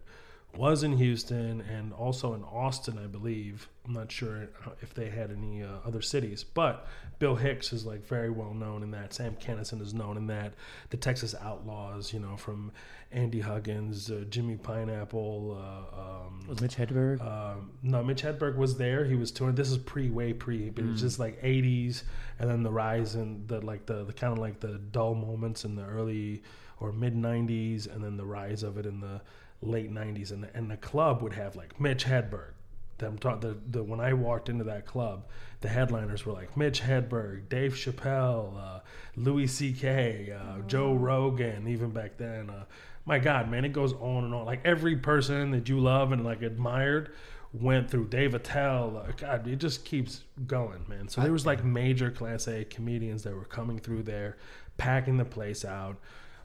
was in Houston and also in Austin, I believe. I'm not sure if they had any uh, other cities, but Bill Hicks is like very well known in that. Sam Kinison is known in that. The Texas Outlaws, you know, from Andy Huggins, uh, Jimmy Pineapple. Uh, um, Was Mitch Hedberg? um, no, Mitch Hedberg was there. He was touring. This is pre, way pre, but it was just like '80s, and then the rise and the like the, the kind of like the dull moments in the early or mid '90s, and then the rise of it in the late '90s, and the, and the club would have like Mitch Hedberg. Them talk, the, the when I walked into that club, the headliners were like Mitch Hedberg, Dave Chappelle, uh, Louis C.K., uh, Joe Rogan. Even back then, uh, my God, man, it goes on and on. Like every person that you love and like admired went through Dave Attell. Uh, God, it just keeps going, man. So there was like major Class A comedians that were coming through there, packing the place out.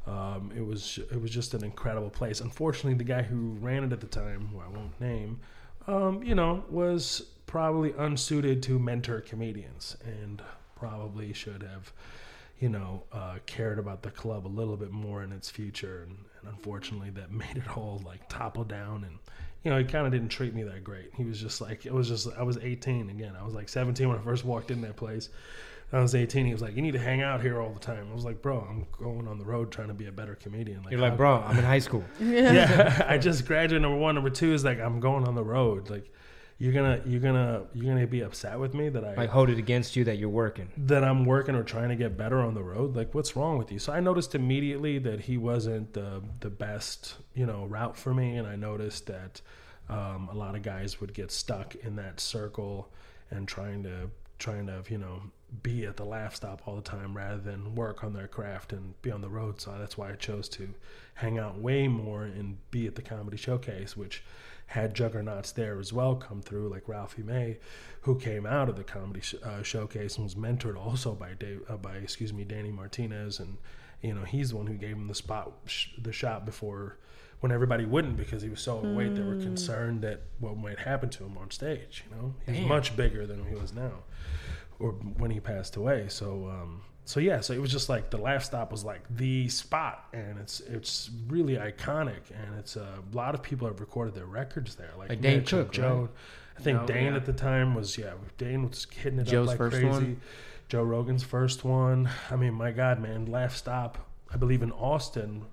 Um, it was it was just an incredible place. Unfortunately, the guy who ran it at the time, who I won't name, um, you know, was probably unsuited to mentor comedians and probably should have, you know, uh, cared about the club a little bit more in its future. And, and unfortunately, that made it all like topple down. And, you know, he kind of didn't treat me that great. He was just like, it was just, I was 18 again. I was like 17 when I first walked in that place. I was 18. He was like, "You need to hang out here all the time." I was like, "Bro, I'm going on the road trying to be a better comedian." You're like, bro, I'm in high school. yeah, I just graduated. Number one, number two is like I'm going on the road. Like, you're gonna you're gonna you're gonna be upset with me that I Like hold it against you that you're working. that I'm working or trying to get better on the road. Like, what's wrong with you? So I noticed immediately that he wasn't the the best, you know, route for me, and I noticed that um, a lot of guys would get stuck in that circle and trying to trying to you know be at the Laff Stop all the time rather than work on their craft and be on the road. So that's why I chose to hang out way more and be at the comedy showcase, which had juggernauts there as well come through, like Ralphie May, who came out of the comedy sh- uh, showcase and was mentored also by Dave, uh, by excuse me, Danny Martinez, and you know he's the one who gave him the spot, sh- the shot before when everybody wouldn't because he was so overweight. They were concerned that what might happen to him on stage. You know, he's much bigger than he was now, or when he passed away. So. um so yeah, so it was just like the Laff Stop was like the spot, and it's it's really iconic, and it's uh, a lot of people have recorded their records there, like, Like Dane Cook, Joe. right? I think Oh, Dane yeah. at the time was yeah, Dane was hitting it Joe's up like first crazy. one? Joe Rogan's first one. I mean, my God, man, Laff Stop. I believe in Austin,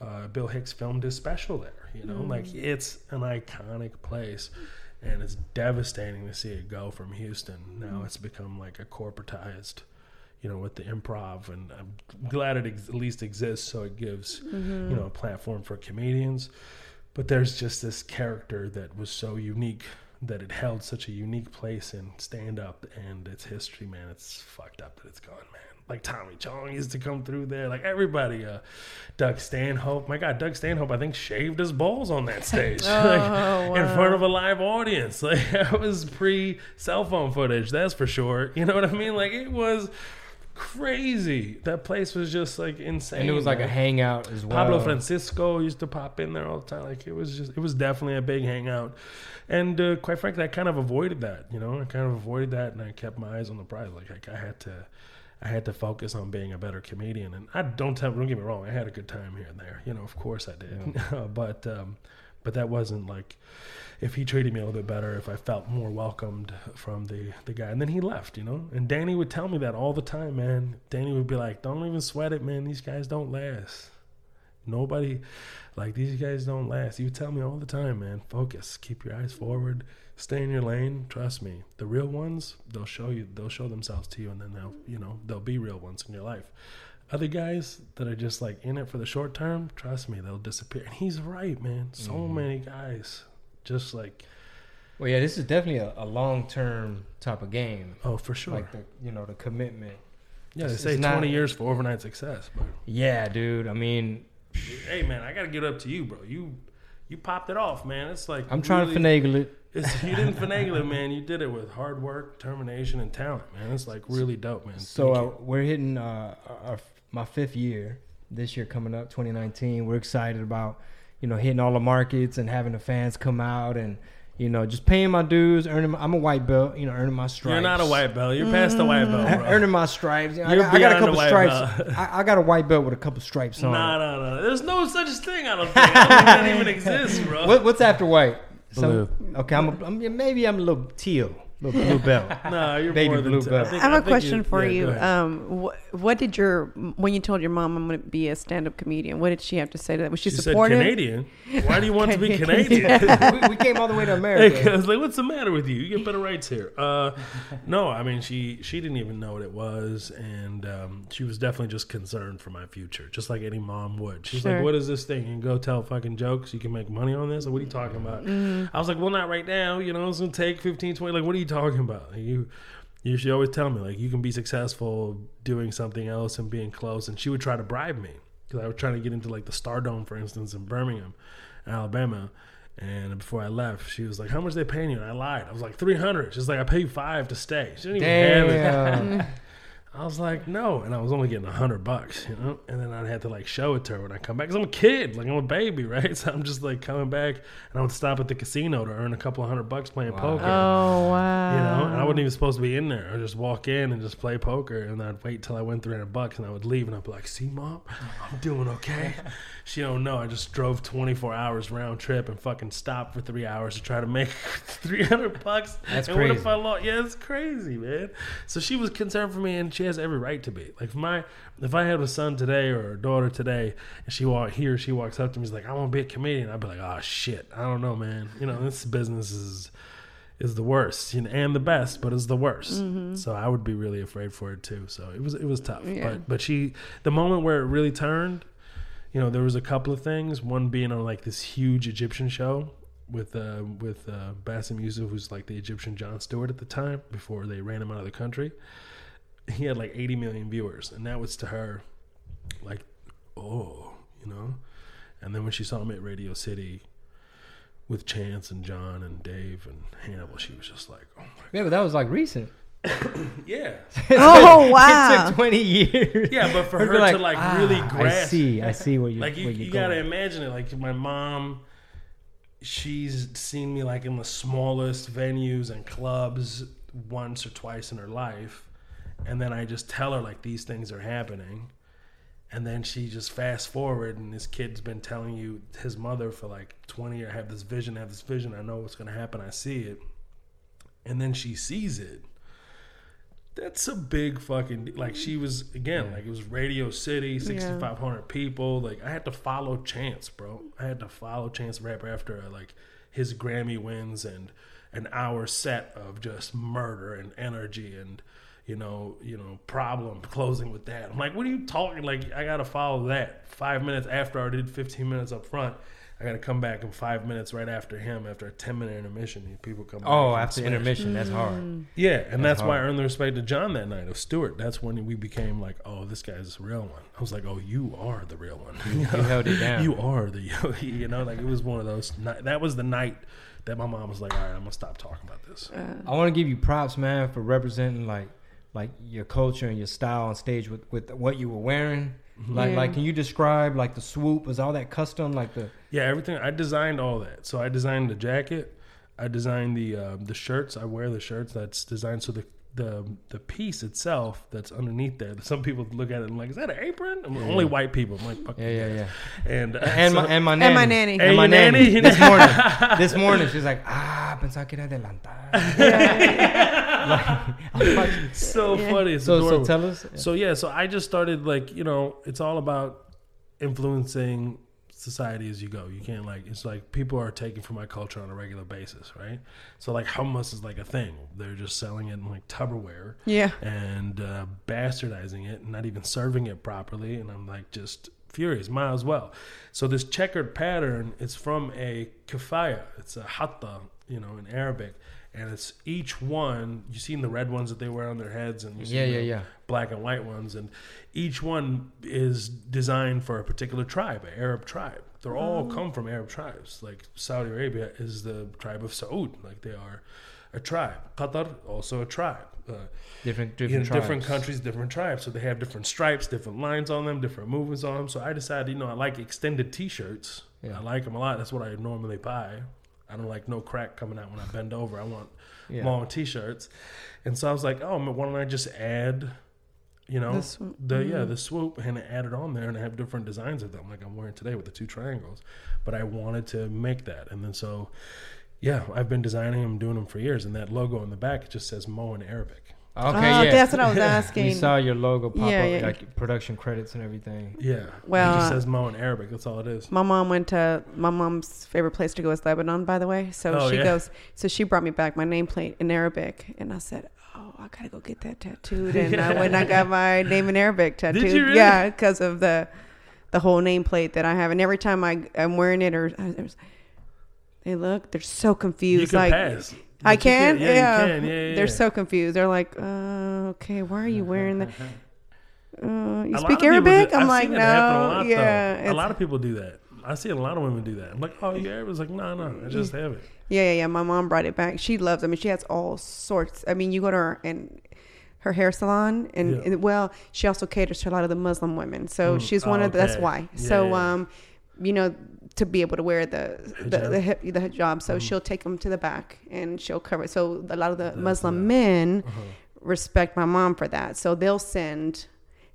uh, Bill Hicks filmed his special there. You know, like it's an iconic place, and it's devastating to see it go from Houston. Now mm-hmm. it's become like a corporatized, you know, with the improv, and I'm glad it ex- at least exists, so it gives mm-hmm. you know a platform for comedians. But there's just this character that was so unique that it held such a unique place in stand up and its history, man. It's fucked up that it's gone, man. Like Tommy Chong used to come through there, like everybody. Uh, Doug Stanhope, my God, Doug Stanhope, I think shaved his balls on that stage, like, in front of a live audience. Like that was pre cell phone footage, that's for sure. You know what I mean? Like it was crazy. That place was just like insane. And it was like a hangout as well. Pablo Francisco used to pop in there all the time. Like it was just, it was definitely a big hangout. And uh, quite frankly, I kind of avoided that. You know, I kind of avoided that, and I kept my eyes on the prize. Like, like I had to, I had to focus on being a better comedian. And I don't tell, don't get me wrong, I had a good time here and there. You know, of course I did. but, um, but that wasn't like if he treated me a little bit better, if I felt more welcomed from the the guy. And then he left, you know. And Danny would tell me that all the time, man. Danny would be like, "Don't even sweat it, man. These guys don't last. Nobody like these guys don't last." You tell me all the time, man. Focus, keep your eyes forward, stay in your lane. Trust me, the real ones, they'll show you, they'll show themselves to you, and then they'll, you know, they'll be real ones in your life. Other guys that are just like in it for the short term, trust me, they'll disappear. And he's right, man. So mm-hmm. many guys just like Well, yeah, this is definitely a, a long term type of game. Oh, for sure. Like the you know the commitment. yeah, they say it's not- 20 years for overnight success. But Yeah, dude. I mean, hey, man, I got to give it up to you, bro. You you popped it off, man. It's like I'm trying to finagle it. It's, you didn't finagle it, man. You did it with hard work, determination, and talent, man. It's like really dope, man. So uh, we're hitting uh, our, my fifth year this year coming up, 2019. We're excited about you know hitting all the markets and having the fans come out and you know just paying my dues, earning. My, I'm a white belt, you know, earning my stripes. you're not a white belt. You're past the white belt, bro. earning my stripes. I You're got, I got a couple white stripes. belt. I, I got a white belt with a couple stripes on. It. nah, nah. There's no such thing. I don't think. I don't think that even exists, bro. What, what's after white? Blue. okay, I'm, a, I'm maybe I'm a little teal, little blue belt. Nah, you're Baby more than blue t- belt. think- I have a think question for yeah, you. Um, wh- what did your when you told your mom I'm going to be a stand-up comedian? What did she have to say to that? Was she, she said supportive? Canadian. Why do you want to be Canadian. Canadian? we, we came all the way to America. I was like, "What's the matter with you? You get better rights here." Uh, no, I mean, she she didn't even know what it was, and um, she was definitely just concerned for my future, just like any mom would. She's Sure. like, "What is this thing? You can go tell fucking jokes. You can make money on this. Or what are you talking about?" I was like, "Well, not right now. You know, it's gonna take 15, 20. Like, what are you talking about? Like, you." You should always tell me like you can be successful doing something else and being close. And she would try to bribe me because I was trying to get into like the Stardome, for instance, in Birmingham, Alabama. And before I left, she was like, "How much they paying you?" And I lied. I was like, 300 She's like, "I pay you five to stay." She didn't even have it. Damn. I was like, "No," and I was only getting a hundred bucks, you know. And then I'd have to like show it to her when I come back, cause I'm a kid, like I'm a baby, right? So I'm just like coming back, and I would stop at the casino to earn a couple of hundred bucks playing poker. Oh wow! You know, and I wasn't even supposed to be in there. I would just walk in and just play poker, and I'd wait till I win three hundred bucks, and I would leave, and I'd be like, "See, mom, I'm doing okay." she don't know. I just drove twenty four hours round trip and fucking stopped for three hours to try to make three hundred bucks. That's and what if crazy. I lost? Yeah, it's crazy, man. So she was concerned for me, and she has every right to be. Like if my if I had a son today or a daughter today, and she walk he or she walks up to me, she's like, "I want to be a comedian," I'd be like, "Oh shit, I don't know, man. You know, this business is." is the worst you know, and the best, but it's the worst. Mm-hmm. So I would be really afraid for it too. So it was it was tough. Yeah. But but she the moment where it really turned, you know, there was a couple of things. One being on like this huge Egyptian show with uh, with uh, Bassem Youssef, who's like the Egyptian Jon Stewart at the time before they ran him out of the country. He had like 80 million viewers, and that was to her like, oh, you know. And then when she saw him at Radio City with Chance and Jon and Dave and Hannibal, she was just like, oh my Yeah, but that was like recent. yeah, Oh It wow! took 20 years. yeah. But for I'd her be to like "Ah, really I see. I see what you like you, you gotta going. imagine it like my mom she's seen me like in the smallest venues and clubs once or twice in her life and then i just tell her like these things are happening. And then she just fast forward and this kid's been telling you his mother for like 20 years I have this vision I have this vision i know what's going to happen i see it. And then she sees it. That's a big fucking like she was again like it was radio city 6500 people. Like i had to follow chance bro. I had to follow chance rap after uh, like his grammy wins and an hour set of just murder and energy and you know you know problem closing with that i'm like what are you talking like i gotta follow that five minutes after i did 15 minutes up front I got to come back in five minutes right after him after a 10 minute intermission. People come back. Oh, and after smash. intermission, that's Mm. hard. Yeah, and that's, why I earned the respect of Jon that night of Stewart. That's when we became like, oh, this guy's the real one. I was like, oh, you are the real one. You, You held it down. you are the, you know, like it was one of those. That was the night that my mom was like, all right, I'm gonna stop talking about this. I want to give you props, man, for representing like like your culture and your style on stage with with what you were wearing. Like Yeah. like, can you describe like the swoop? Was all that custom? Like the Yeah, everything. I designed all that. So I designed the jacket. I designed the uh, the shirts. I wear the shirts. That's designed so the the the piece itself that's underneath there. Some people look at it and like, is that an apron? I'm like, Only white people. I'm like, fuck yeah yeah yeah. And uh, And so- my and my And nanny. my nanny. And Hey, my nanny. nanny. This morning. This morning she's like, ah, pensaba que era adelantada. like, I'm like, so funny. It's so so tell us. So yeah, so I just started like you know, it's all about influencing society as you go. You can't like it's like people are taking from my culture on a regular basis, right? So like hummus is like a thing. They're just selling it in like Tupperware Yeah. and uh, bastardizing it and not even serving it properly. And I'm like just furious. Might as well. So this checkered pattern is from a kafaya. It's a hatta, you know, in Arabic. And it's each one. You seen the red ones that they wear on their heads, and you see Yeah, yeah, the yeah. black and white ones, and each one is designed for a particular tribe, an Arab tribe. They're all come from Arab tribes. Like Saudi Arabia is the tribe of Saud, like they are a tribe. Qatar also a tribe. Uh, Different in different different countries, different tribes. So they have different stripes, different lines on them, different movements on them. So I decided, you know, I like extended T-shirts. Yeah. I like them a lot. That's what I normally buy. I don't like no crack coming out when I bend over. I want Yeah. long T-shirts. And so I was like, oh, why don't I just add, you know, The swoop. the yeah mm-hmm. the swoop and add it on there and I have different designs of them, like I'm wearing today with the two triangles. But I wanted to make that, and then so. Yeah, I've been designing them, doing them for years, and that logo on the back just says Mo in Arabic. Okay, oh, yeah. that's what I was asking. you saw your logo pop Yeah, up, yeah. like production credits and everything. Yeah. Well, it just says Mo in Arabic. That's all it is. My mom went to my mom's favorite place to go is Lebanon, by the way. So Oh, she yeah. goes, so she brought me back my nameplate in Arabic, and I said, "Oh, I gotta go get that tattooed." And I went, and I got my name in Arabic tattooed. you really? Yeah, because of the the whole nameplate that I have, and every time I I'm wearing it or I was, they look, they're so confused. You can like pass. I you can, Yeah, yeah. can. Yeah, yeah, They're so confused. They're like, uh, "Okay, why are you wearing that?" Uh, you A speak Arabic? do- I'm I've like, no, a lot, yeah. A lot of people do that. I see a lot of women do that. I'm like, oh, you Arab? It's like, no, no, I just have it. Yeah, yeah, yeah. My mom brought it back. She loves. I mean, she has all sorts. I mean, you go to her and her hair salon, and, Yeah. and, well, she also caters to a lot of the Muslim women. So Mm, she's one oh, of. That's okay. why. Yeah, so, yeah. um, you know, to be able to wear the the Hijab. the, hip, the hijab, so Mhm. she'll take them to the back and she'll cover. it. So a lot of the That's Muslim men Uh-huh. respect my mom for that. So they'll send.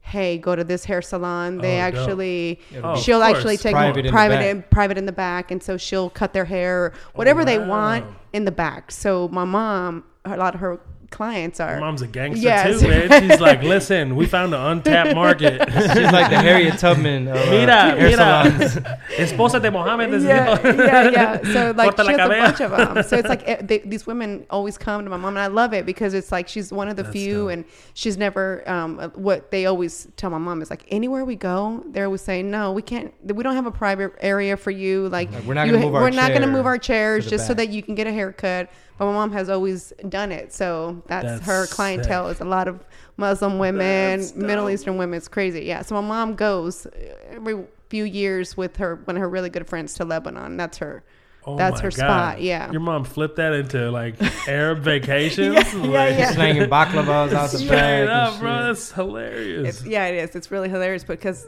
Hey, go to this hair salon. They Oh, actually, Oh, she'll actually take Private private, in the private, back. in, private in the back, and so she'll cut their hair, or whatever they want in the back. So my mom, a lot of her clients are. My mom's a gangster Yes. too, man. She's like, listen, we found an untapped market. She's like the Harriet Tubman. Of, uh, Mira, hair mira. salons. Esposa de Mohammed. yeah, yeah, yeah. So like she has a bunch of them. So it's like eh, they, these women always come to my mom, and I love it because it's like she's one of the That's few, dope. and she's never. Um, uh, what they always tell my mom is like anywhere we go, they're always saying no, we can't. We don't have a private area for you. Like, Like, we're not gonna ha- move our we're not move our chairs the just so that you can get a haircut. But my mom has always done it, so that's, That's her clientele sick. is a lot of Muslim women, That's Middle dope. Eastern women. It's crazy. Yeah. So my mom goes every few years with her one of her really good friends to Lebanon. That's her. Oh That's her God. spot, yeah. Your mom flipped that into like Arab vacations. Yeah, yeah, Like, yeah. Slanging baklavas out the Straight bag. up, bro. That's hilarious. It's, yeah, it is. It's really hilarious because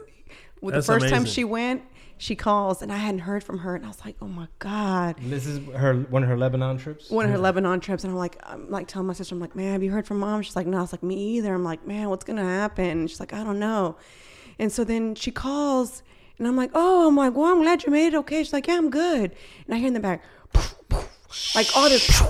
with That's the first time she went, she calls and I hadn't heard from her, and I was like, oh my god. This is her one of her Lebanon trips. One of her Lebanon trips, and I'm like, I'm like telling my sister, I'm like, man, have you heard from mom? She's like, no. I was like, me either. I'm like, man, what's gonna happen? And she's like, I don't know. And so then she calls, and I'm like, oh, I'm like, well, I'm glad you made it okay. She's like, yeah, I'm good. And I hear in the back, like all this.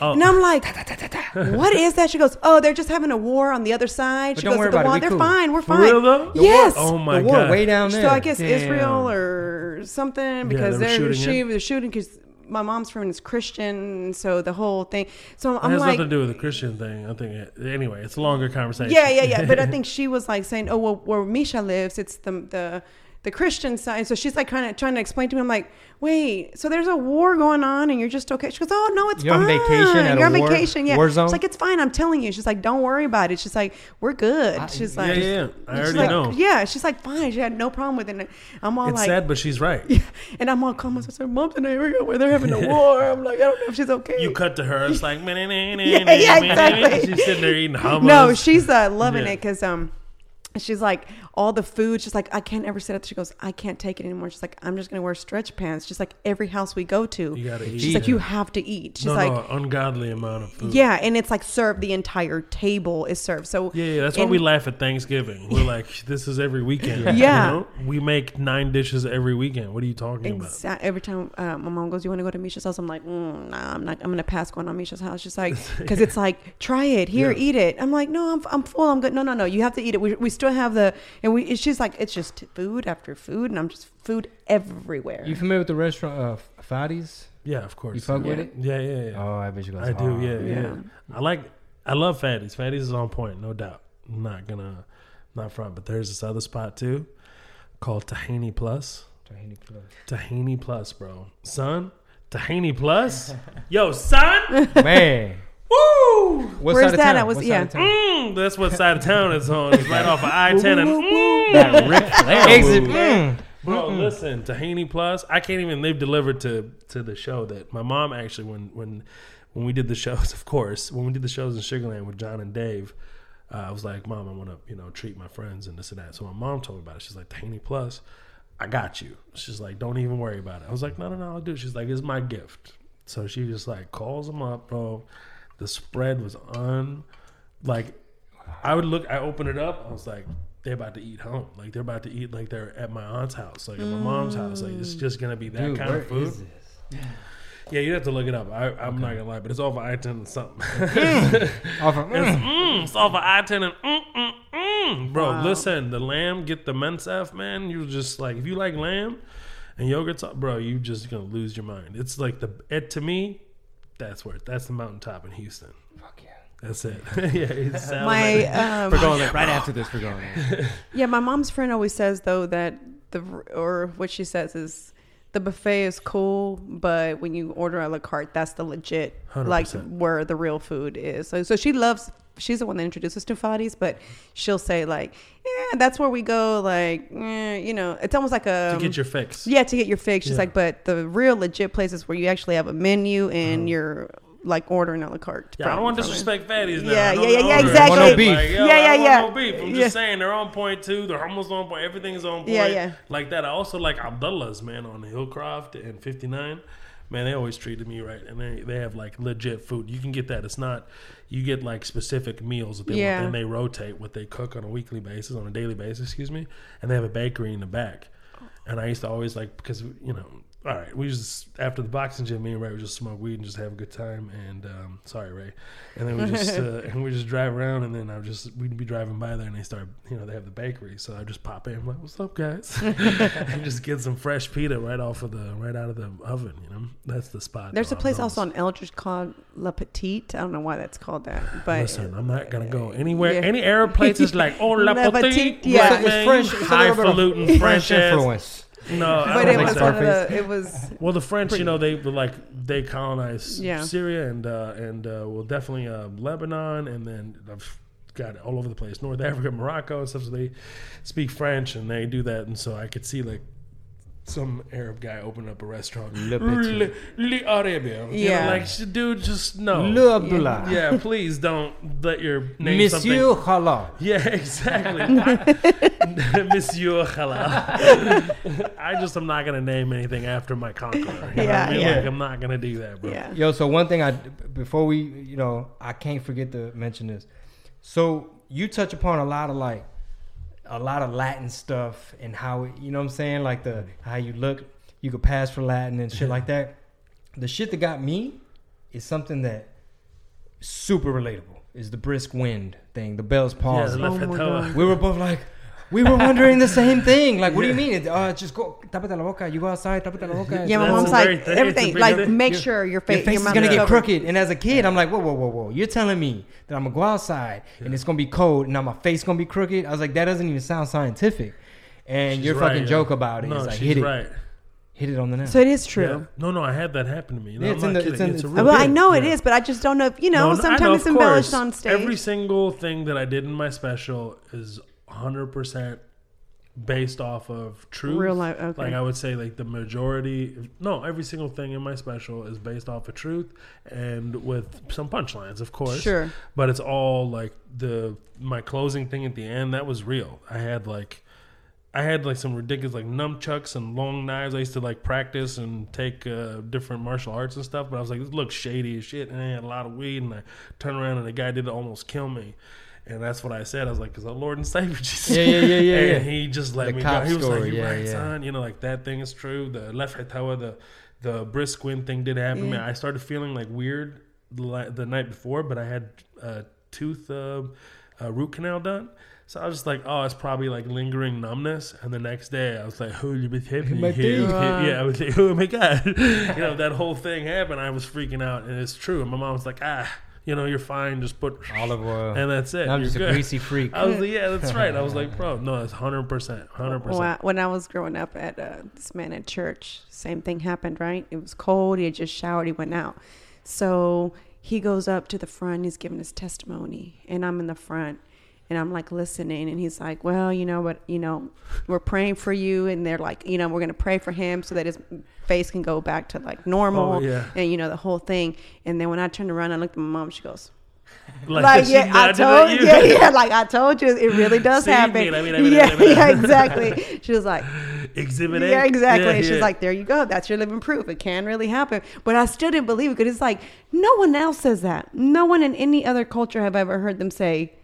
Oh. And I'm like, what is that? She goes, oh, they're just having a war on the other side. But she don't goes, the about war, they're cool. fine. We're fine. real though? Yes. Oh my the war god. way down there. So I guess Damn. Israel or something because they were they're shooting she was shooting because my mom's friend is Christian, so the whole thing. So I'm has like, nothing to do with the Christian thing. I think. It, anyway, it's a longer conversation. yeah, yeah, yeah. But I think she was like saying, "Oh, well, where Misha lives, it's the the the Christian side." So she's like kind of trying to explain to me. I'm like, "Wait, so there's a war going on, and you're just okay?" She goes, "Oh no, it's You're on fine. vacation at you're a on war- vacation, yeah." war zone? She's like, "It's fine. I'm telling you." She's like, "Don't worry about it." She's like, "We're good." She's Yeah, like, yeah, yeah. I she's already like, know. Yeah, she's like, "Fine." She had no problem with it. And I'm all It's like, sad, but she's right. and I'm all calm. I said, "Mom's in an area where they're having a war." I'm like, I don't know if she's okay. You cut to her. It's like, yeah, yeah, exactly. She's sitting there eating hummus. No, she's uh, loving Yeah. it because um, she's like all the food. She's like, I can't ever sit up. She goes, I can't take it anymore. She's like, I'm just gonna wear stretch pants. Just like, every house we go to, You gotta she's eat. like, you have to eat. She's no, like, no, ungodly amount of food. yeah, and it's like served. The entire table is served. So Yeah, yeah, that's why we laugh at Thanksgiving. We're like, this is every weekend. Yeah. You know? We make nine dishes every weekend. What are you talking about? Every time uh, my mom goes, "You want to go to Misha's house?" I'm like, mm, "Nah, I'm not. I'm gonna pass going on Misha's house." She's like, "Cause it's like, try it here, Yeah. eat it." I'm like, "No, I'm, I'm full. I'm good." No, no, no. You have to eat it. We, we still have the and we. She's like, "It's just food after food," and I'm just food everywhere. You familiar with the restaurant uh, Fadi's? Yeah, of course. You fuck Yeah. with it? Yeah, yeah, yeah. Oh, I bet you guys. I do. Yeah, yeah, yeah. I like. I love Fadi's. Fadi's is on point, no doubt. I'm not gonna, not front. But there's this other spot too, called Tahini Plus. Tahini Plus. Tahini Plus, bro. Son, Tahini Plus. Yo, son. Man, Woo. what Where's side of that town? at? Was- What yeah. Mm, that's what side of town it's on. It's right off of I ten and. Mm. That Ric Flair exit. Mm. Bro, listen, Tahini Plus. I can't even. They've delivered to to the show that my mom actually when when when we did the shows, of course, when we did the shows in Sugar Land with Jon and Dave, uh, I was like, Mom, I want to you know treat my friends and this and that. So my mom told me about it. She's like, Tahini Plus, I got you. She's like, don't even worry about it. I was like, no, no, no, I'll do. it. She's like, it's my gift. So she just like calls them up, bro. The spread was on, like I would look. I opened it up. I was like, they're about to eat home. Like they're about to eat like they're at my aunt's house, like at my mom's house. Like it's just gonna be that Dude, kind of food. Yeah, you have to look it up. I, I'm not gonna lie, but it's off of I ten and something. Off of, it's, mm. mm, it's off of I ten and mm, mm, mm. bro. Listen, the lamb get the mensef, man. You just like if you like lamb and yogurt, bro, you just gonna lose your mind. It's like the it to me. That's where that's the mountaintop in Houston. Fuck yeah. That's it. yeah, it's my um, We're going there right after this. We're going. There. Yeah, my mom's friend always says though that the or what she says is the buffet is cool, but when you order a la carte, that's the legit like 100%. where the real food is. So so she loves. She's the one that introduced us to Fadi's, but she'll say like, "Yeah, that's where we go." Like, eh, you know, it's almost like a to get your fix. yeah to get your fix. She's Yeah. like, but the real legit places where you actually have a menu and you're like ordering a la carte. Yeah, I don't want to disrespect Fadi's now. Yeah, yeah, yeah, yeah, exactly. No beef. Like, yo, Yeah, yeah, yeah. no beef. I'm Yeah. just saying they're on point too. They're almost on point. Everything's on point. Yeah, yeah. Like that. I also like Abdullah's man on Hillcroft and 59. Man, they always treated me right, and they they have like legit food. You can get that. It's not you get like specific meals that they Yeah. want, and they rotate what they cook on a weekly basis, on a daily basis, excuse me. And they have a bakery in the back. And I used to always like because you know all right, we just after the boxing gym, me and Ray would just smoke weed and just have a good time. And um, sorry, Ray. And then we just uh, and we just drive around, and then I would just we'd be driving by there, and they start, you know, they have the bakery, so I just pop in, I'm like, "What's up, guys?" and just get some fresh pita right off of the right out of the oven. You know, that's the spot. There's though. a place I'm also on Eldridge called La Petite. I don't know why that's called that, but Listen, I'm not gonna go anywhere. Yeah. Any Arab places like oh la La petite, Petite, yeah. right, It's man, French. It's a little bit of highfalutin French French influence. No, I but don't it was one of the, it was Well, the French, you know, they were like they colonized Yeah. Syria and uh, and uh, well, definitely uh, Lebanon, and then I've got all over the place, North Africa, Morocco, and stuff. So they speak French, and they do that, and so I could see like some Arab guy open up a restaurant. Le Petit. Le, Le Arabia. You Yeah. know, like sh- dude, just no. Le Abdullah. Yeah, please don't let your name Monsieur something. Halal. Yeah, exactly. Monsieur Halal. I just am not gonna name anything after my conqueror. You know Yeah, I mean? yeah. Like I'm not gonna do that, bro. yeah. Yo, so one thing I before we, you know, I can't forget to mention this. So you touch upon a lot of like a lot of Latin stuff and how it, you know what I'm saying, like the how you look, you could pass for Latin and shit like that. The shit that got me is something that super relatable. Is the brisk wind thing, the Bell's Yeah, pause. Oh my God. we were both like, we were wondering the same thing. Like, what do you mean? It, uh, just go, tapate la boca. You go outside, tapate la boca. Yeah, my mom's like very thing. Everything. Like thing. make Your- sure your your face, face your is gonna get covered. crooked. And as a kid, I'm like, whoa, whoa, whoa, whoa. You're telling me that I'm gonna go outside and it's gonna be cold and now my face gonna be crooked. I was like, that doesn't even sound scientific. And She's your right, fucking yeah. joke about it No, is like she's hit it, right. hit it on the nail. So it is Yeah. true. No, no, I had that happen to me. No, Yeah, I'm it's in the- it's in- It's a real Well, I know it Yeah. is, but I just don't know if you know. No, no, sometimes know, it's embellished course. on stage. Every single thing that I did in my special is 100% based off of truth. Real life, okay. Like I would say, like the majority, no, every single thing in my special is based off of truth and with some punchlines, of course. Sure. But it's all like the my closing thing at the end that was real. I had like. I had like some ridiculous like nunchucks and long knives. I used to like practice and take uh, different martial arts and stuff. But I was like, this looks shady as shit. And I had a lot of weed. And I turned around and the guy did almost kill me. And that's what I said. I was like, "Cause our Lord and Savior Jesus." Yeah, yeah, yeah, yeah, and yeah. he just let The me go. He was story, like, "You're yeah, right, yeah. son." You know, like that thing is true. The left hatawa, the the brisk wind thing did happen. Man, I started feeling like weird the, the night before, but I had a tooth uh, uh, root canal done. So I was just like, oh, it's probably like lingering numbness. And the next day, I was like, holy bit happening My here. teeth. Yeah, I was like, oh my god, you know that whole thing happened. I was freaking out, and it's true. And my mom was like, ah, you know, you're fine. Just put Olive oil. and that's it. I'm You're just a greasy freak. I was like, yeah, that's right. I was like, bro, no, it's hundred percent, hundred percent. when I was growing up at uh, this man at church, same thing happened, right? It was cold. He had just showered. He went out. So he goes up to the front. He's giving his testimony. And I'm in the front. And I'm like listening. And he's like, well, you know what? You know, we're praying for you. And they're like, you know, we're going to pray for him so that his face can go back to like normal. Oh, yeah. And, you know, the whole thing. And then when I turned around, I looked at my mom. She goes, Like, like yeah, I told you. yeah, yeah, like I told you, it really does See, happen. yeah, yeah, exactly. She was like, Exhibit A. yeah, exactly. Yeah, she's yeah. like, there you go. That's your living proof. It can really happen. But I still didn't believe it because it's like no one else says that. No one in any other culture have ever heard them say,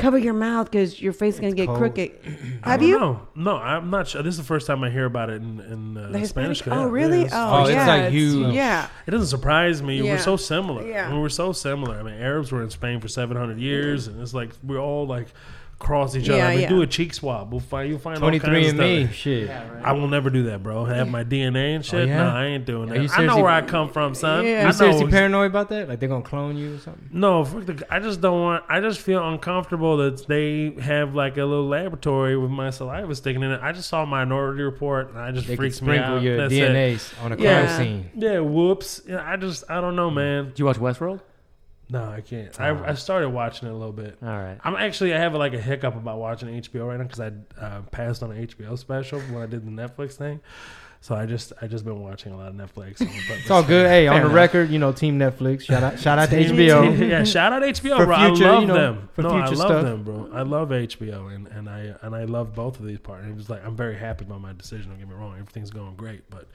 cover your mouth because your face is gonna get cold. crooked. Have you? know. No, I'm not sure. This is the first time I hear about it in, in uh, The Hispanic- Spanish. Oh, really? yeah, it's- Oh, oh, it's yeah. like huge. Yeah. It doesn't surprise me. Yeah. We're so similar. Yeah. we're so similar. I mean, Arabs were in Spain for 700 years, and it's like we're all like cross each other. Yeah, I mean, yeah. do a cheek swab. We'll find you'll find 23 and of me. stuff. Shit. I will never do that, bro. Have my DNA and shit. Oh, yeah? No, I ain't doing that. I know where I come from, son. Yeah. I You know seriously ex- paranoid about that? Like they're gonna clone you or something? No, fuck the, I just don't want. I just feel uncomfortable that they have like a little laboratory with my saliva sticking in it. I just saw Minority Report, and I just They freaks me sprinkle out. your That's it. DNA's on a crime Yeah. scene. Yeah, whoops. Yeah, I just I don't know, man. Do you watch Westworld? No, I can't. I, I started watching it a little bit. All right. I'm actually I have like a hiccup about watching HBO right now because I uh, passed on an HBO special when I did the Netflix thing. So I just I just been watching a lot of Netflix. It's all good. Hey, on the enough. record, you know, Team Netflix. Shout out, shout out to HBO. yeah, shout out HBO, For bro. future, I love you know, them. for no, I love stuff. them, bro. I love HBO, and, and I and I love both of these partners. It's like I'm very happy about my decision. Don't get me wrong, everything's going great, but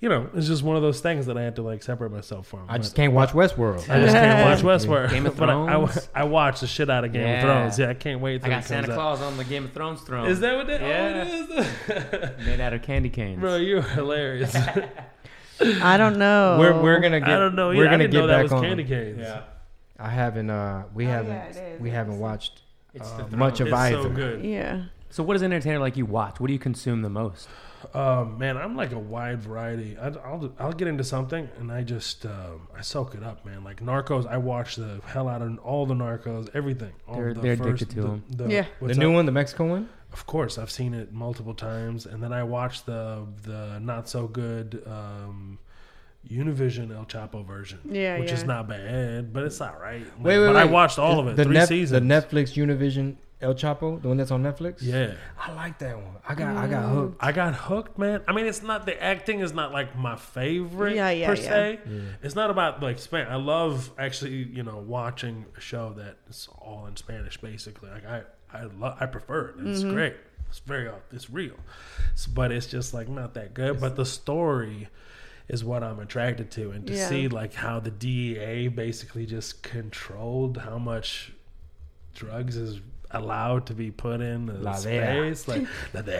you know, it's just one of those things that I had to like separate myself from. I just But- can't watch Westworld. I just can't watch Westworld. Game of but I, Thrones. I, I watch the shit out of Game Yeah. of Thrones. Yeah, I can't wait. I till got it comes Santa out. Claus on the Game of Thrones throne. Is that what that? Yeah. Oh, it is? made out of candy canes? Bro, you're hilarious? I don't know. We're we're gonna get. I don't know. We're Yeah, I gonna didn't get know that back was on. candy canes. Yeah. I haven't. Uh, we Oh, haven't. yeah. We haven't watched It's uh, the much of It's either. so good. Yeah. So, what does an entertainer like you watch? What do you consume the most? Um, man, I'm like a wide variety. I, I'll I'll get into something and I just um, I soak it up, man. Like Narcos, I watch the hell out of all the Narcos, everything. All They're- the they're first- addicted to the- 'em. the- Yeah. The new up? one, the Mexican one. Of course, I've seen it multiple times, and then I watched the the not so good um, Univision El Chapo version, Yeah, which is not bad, but it's all right. Wait, wait, but wait. I watched all of it, The three Nef- seasons. The Netflix Univision El Chapo, the one that's on Netflix. yeah. I like that one. I got. I got Mm. hooked. I got hooked, man. I mean, it's not the acting is not like my favorite Yeah, yeah, per yeah. se. It's not about like Span. I love actually, you know, watching a show that is all in Spanish, basically. Like I, I love, I prefer it. It's Mm-hmm. great. It's very, uh, it's real, S- but it's just like not that good. But the story is what I'm attracted to, and to Yeah. see like how the DEA basically just controlled how much drugs is allowed to be put in the La space, like la Dea.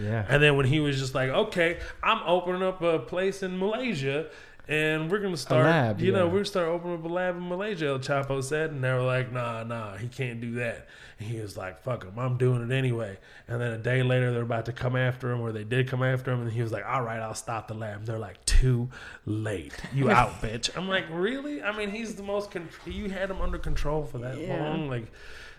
Yeah. And then when he was just like, okay, I'm opening up a place in Malaysia. And we're gonna start, lab, you know, we're gonna start opening up a lab in Malaysia. El Chapo said, and they were like, "Nah, nah, he can't do that." And he was like, "Fuck him, I'm doing it anyway." And then a day later, they're about to come after him, or they did come after him, and he was like, "All right, I'll stop the lab." They're like, "Too late, you out, bitch." I'm like, "Really?" I mean, he's the most. Con- you had him under control for that Yeah. long, like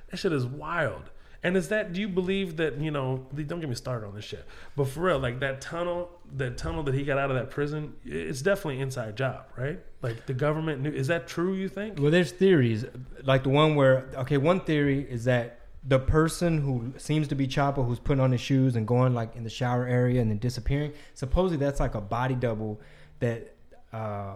that shit is wild. And is that? Do you believe that you know? Don't get me started on this shit. But for real, like that tunnel, that tunnel that he got out of that prison, it's definitely inside job, right? Like the government knew. Is that true? You think? Well, there's theories, like the one where okay, one theory is that the person who seems to be Chapo, who's putting on his shoes and going like in the shower area and then disappearing, supposedly that's like a body double that uh,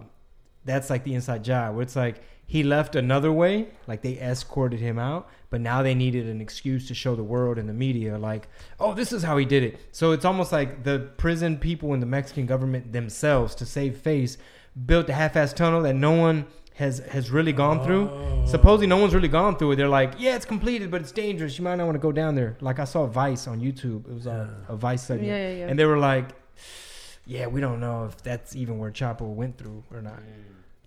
that's like the inside job where it's like he left another way, like they escorted him out, but now they needed an excuse to show the world and the media, like, oh, this is how he did it. So it's almost like the prison people and the Mexican government themselves, to save face, built a half-ass tunnel that no one has has really gone through. Oh. Supposedly, no one's really gone through it. They're like, yeah, it's completed, but it's dangerous. You might not want to go down there. Like I saw Vice on YouTube. It was a, a Vice segment, Yeah, yeah, yeah. and they were like, yeah, we don't know if that's even where Chapo went through or not.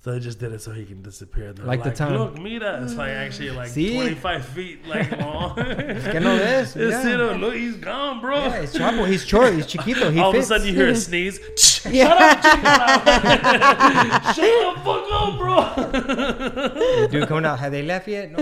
So they just did it so he can disappear. They're Like the time- Look, mira, it's like actually like See? 25 feet like long. Que no ves, It's yeah. it, look, he's gone, bro. Yeah, it's Chapo. He's short. He's chiquito. He All fits. of a sudden, you hear a sneeze. Shut up. Shut the fuck up, bro. Dude coming out. Have they left yet? No.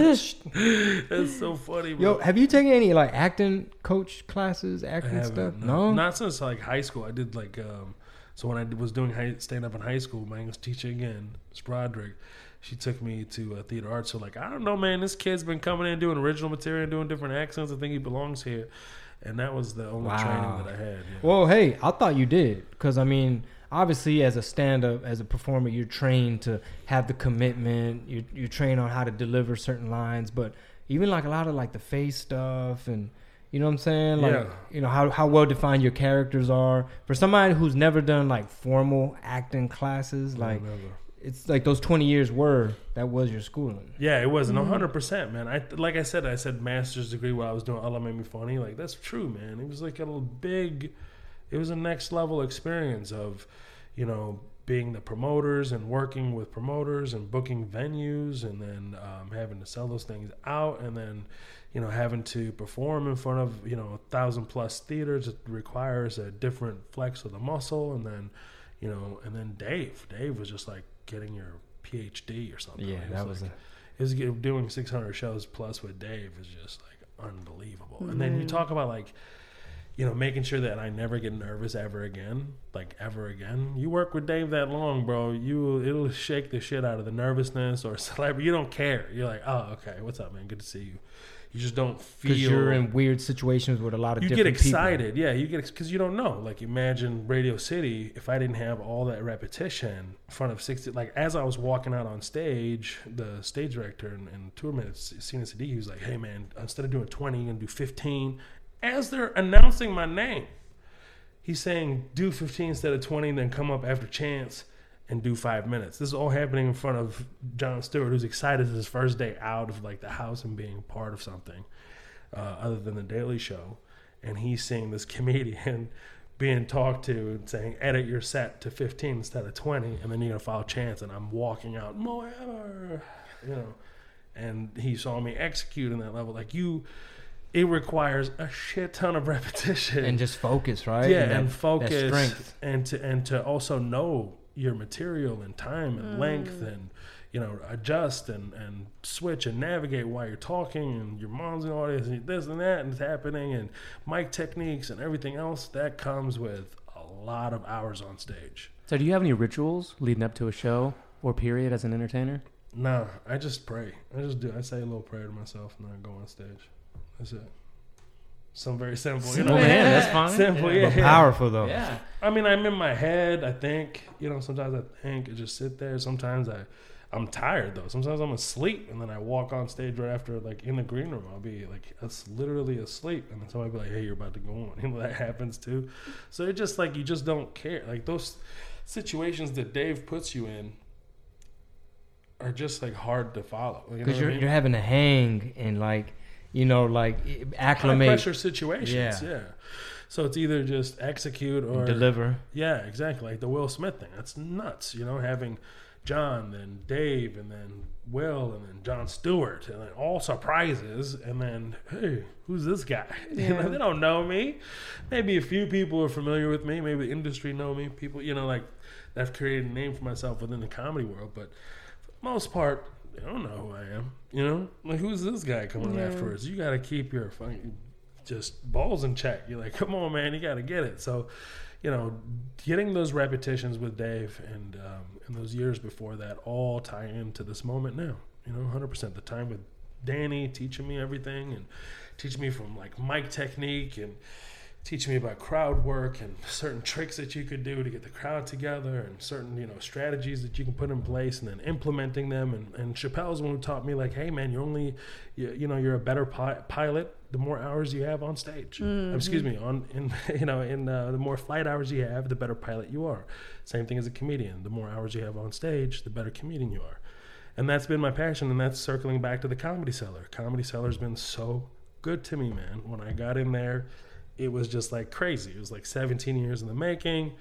That's so funny, bro. Yo, have you taken any like acting coach classes, acting stuff? no. No. not since like high school. I did like um, so when I was doing high, stand up in high school. My English teacher again, Miss Broderick, she took me to uh, theater arts. So like I don't know, man. This kid's been coming in doing original material, and doing different accents. I think he belongs here, and that was the only Wow. training that I had. yeah. Well, hey, I thought you did because I mean, obviously, as a stand-up, as a performer, you're trained to have the commitment. You you train on how to deliver certain lines, but even like a lot of like the face stuff and. You know what I'm saying? Like, Yeah. you know how how well defined your characters are. For somebody who's never done like formal acting classes, like Never. it's like those 20 years were that was your schooling. Yeah, it was no hundred percent, man. I like I said, I said master's degree while I was doing Allah made me funny. Like that's true, man. It was like a little big. It was a next level experience of, you know, being the promoters and working with promoters and booking venues and then um, having to sell those things out and then, you know, having to perform in front of you know a thousand plus theaters. It requires a different flex of the muscle and then, you know, and then Dave. Dave was just like getting your PhD or something. Yeah, It that was like, a- is doing 600 shows plus with Dave is just like unbelievable. And then you mm-hmm. talk about like, you know, making sure that I never get nervous ever again, like ever again. You work with Dave that long, bro. You it'll shake the shit out of the nervousness or celebrity. You don't care. You're like, oh, okay, what's up, man? Good to see you. You just don't feel Because you're in weird situations with a lot of you get different people. excited yeah you get because you don't know. Like imagine radio city if i didn't have all that repetition in front of 60 like as i was walking out on stage the stage director and, and tour manager Cena Sadiq, he was like hey man instead of doing 20 you're gonna do 15 as they're announcing my name he's saying do 15 instead of 20 then come up after chance and do five minutes. This is all happening in front of jon stewart who's excited his first day out of like the house and being part of something uh, other than the Daily Show, and he's seeing this comedian being talked to and saying edit your set to 15 instead of 20 and then you're gonna file chance. And i'm walking out Moeller, you know. And he saw me execute in that level. Like you it requires a shit ton of repetition. And just focus, right? yeah, that- and that focus, strength. and to and to also know your material and time and length, mm. and you know adjust and and switch and navigate while you're talking, and your mom's in the audience, and this and that, and it's happening, and mic techniques and everything else that comes with a lot of hours on stage. So, do you have any rituals leading up to a show or period as an entertainer? No, I just pray. I just do. I say a little prayer to myself, and then I go on stage. That's it. Some very simple, you know. Oh man, that's fine. Simple, yeah. yeah. But powerful though. Yeah. I mean, I'm in my head. I think you know. Sometimes I think I just sit there. Sometimes I, I'm tired though. Sometimes I'm asleep, and then I walk on stage right after, like in the green room. I'll be like, it's literally asleep, and then somebody be like, "Hey, you're about to go on." You know that happens too. So it just like you just don't care. Like those situations that Dave puts you in are just like hard to follow. You know Because what I you're mean? you're having to hang and like you know like high acclimate, pressure situations. Yeah. yeah. So it's either just execute or deliver. Yeah, exactly. Like the Will Smith thing. That's nuts. You know, having Jon, then Dave, and then Will, and then Jon Stewart, and then all surprises, and then hey, who's this guy? You know, they don't know me. Maybe a few people are familiar with me. Maybe the industry know me. People, you know, like I've created a name for myself within the comedy world, but for the most part, they don't know who I am. You know, like who's this guy coming Yeah. afterwards? You got to keep your fucking just balls in check. You're like, come on, man, you got to get it. So, you know, getting those repetitions with Dave and um, and those years before that all tie into this moment now. You know, hundred percent. The time with Danny teaching me everything and teaching me from like mic technique and teaching me about crowd work and certain tricks that you could do to get the crowd together and certain you know strategies that you can put in place and then implementing them. And, and chappelle's one who taught me like hey man you're only you, you know you're a better pi- pilot the more hours you have on stage. Excuse me on in you know in uh, the more flight hours you have the better pilot you are. Same thing as a comedian. The more hours you have on stage the better comedian you are. And that's been my passion and that's circling back to the comedy cellar. Comedy cellar's been so good to me man. When i got in there it was just like crazy. It was like 17 years in the making.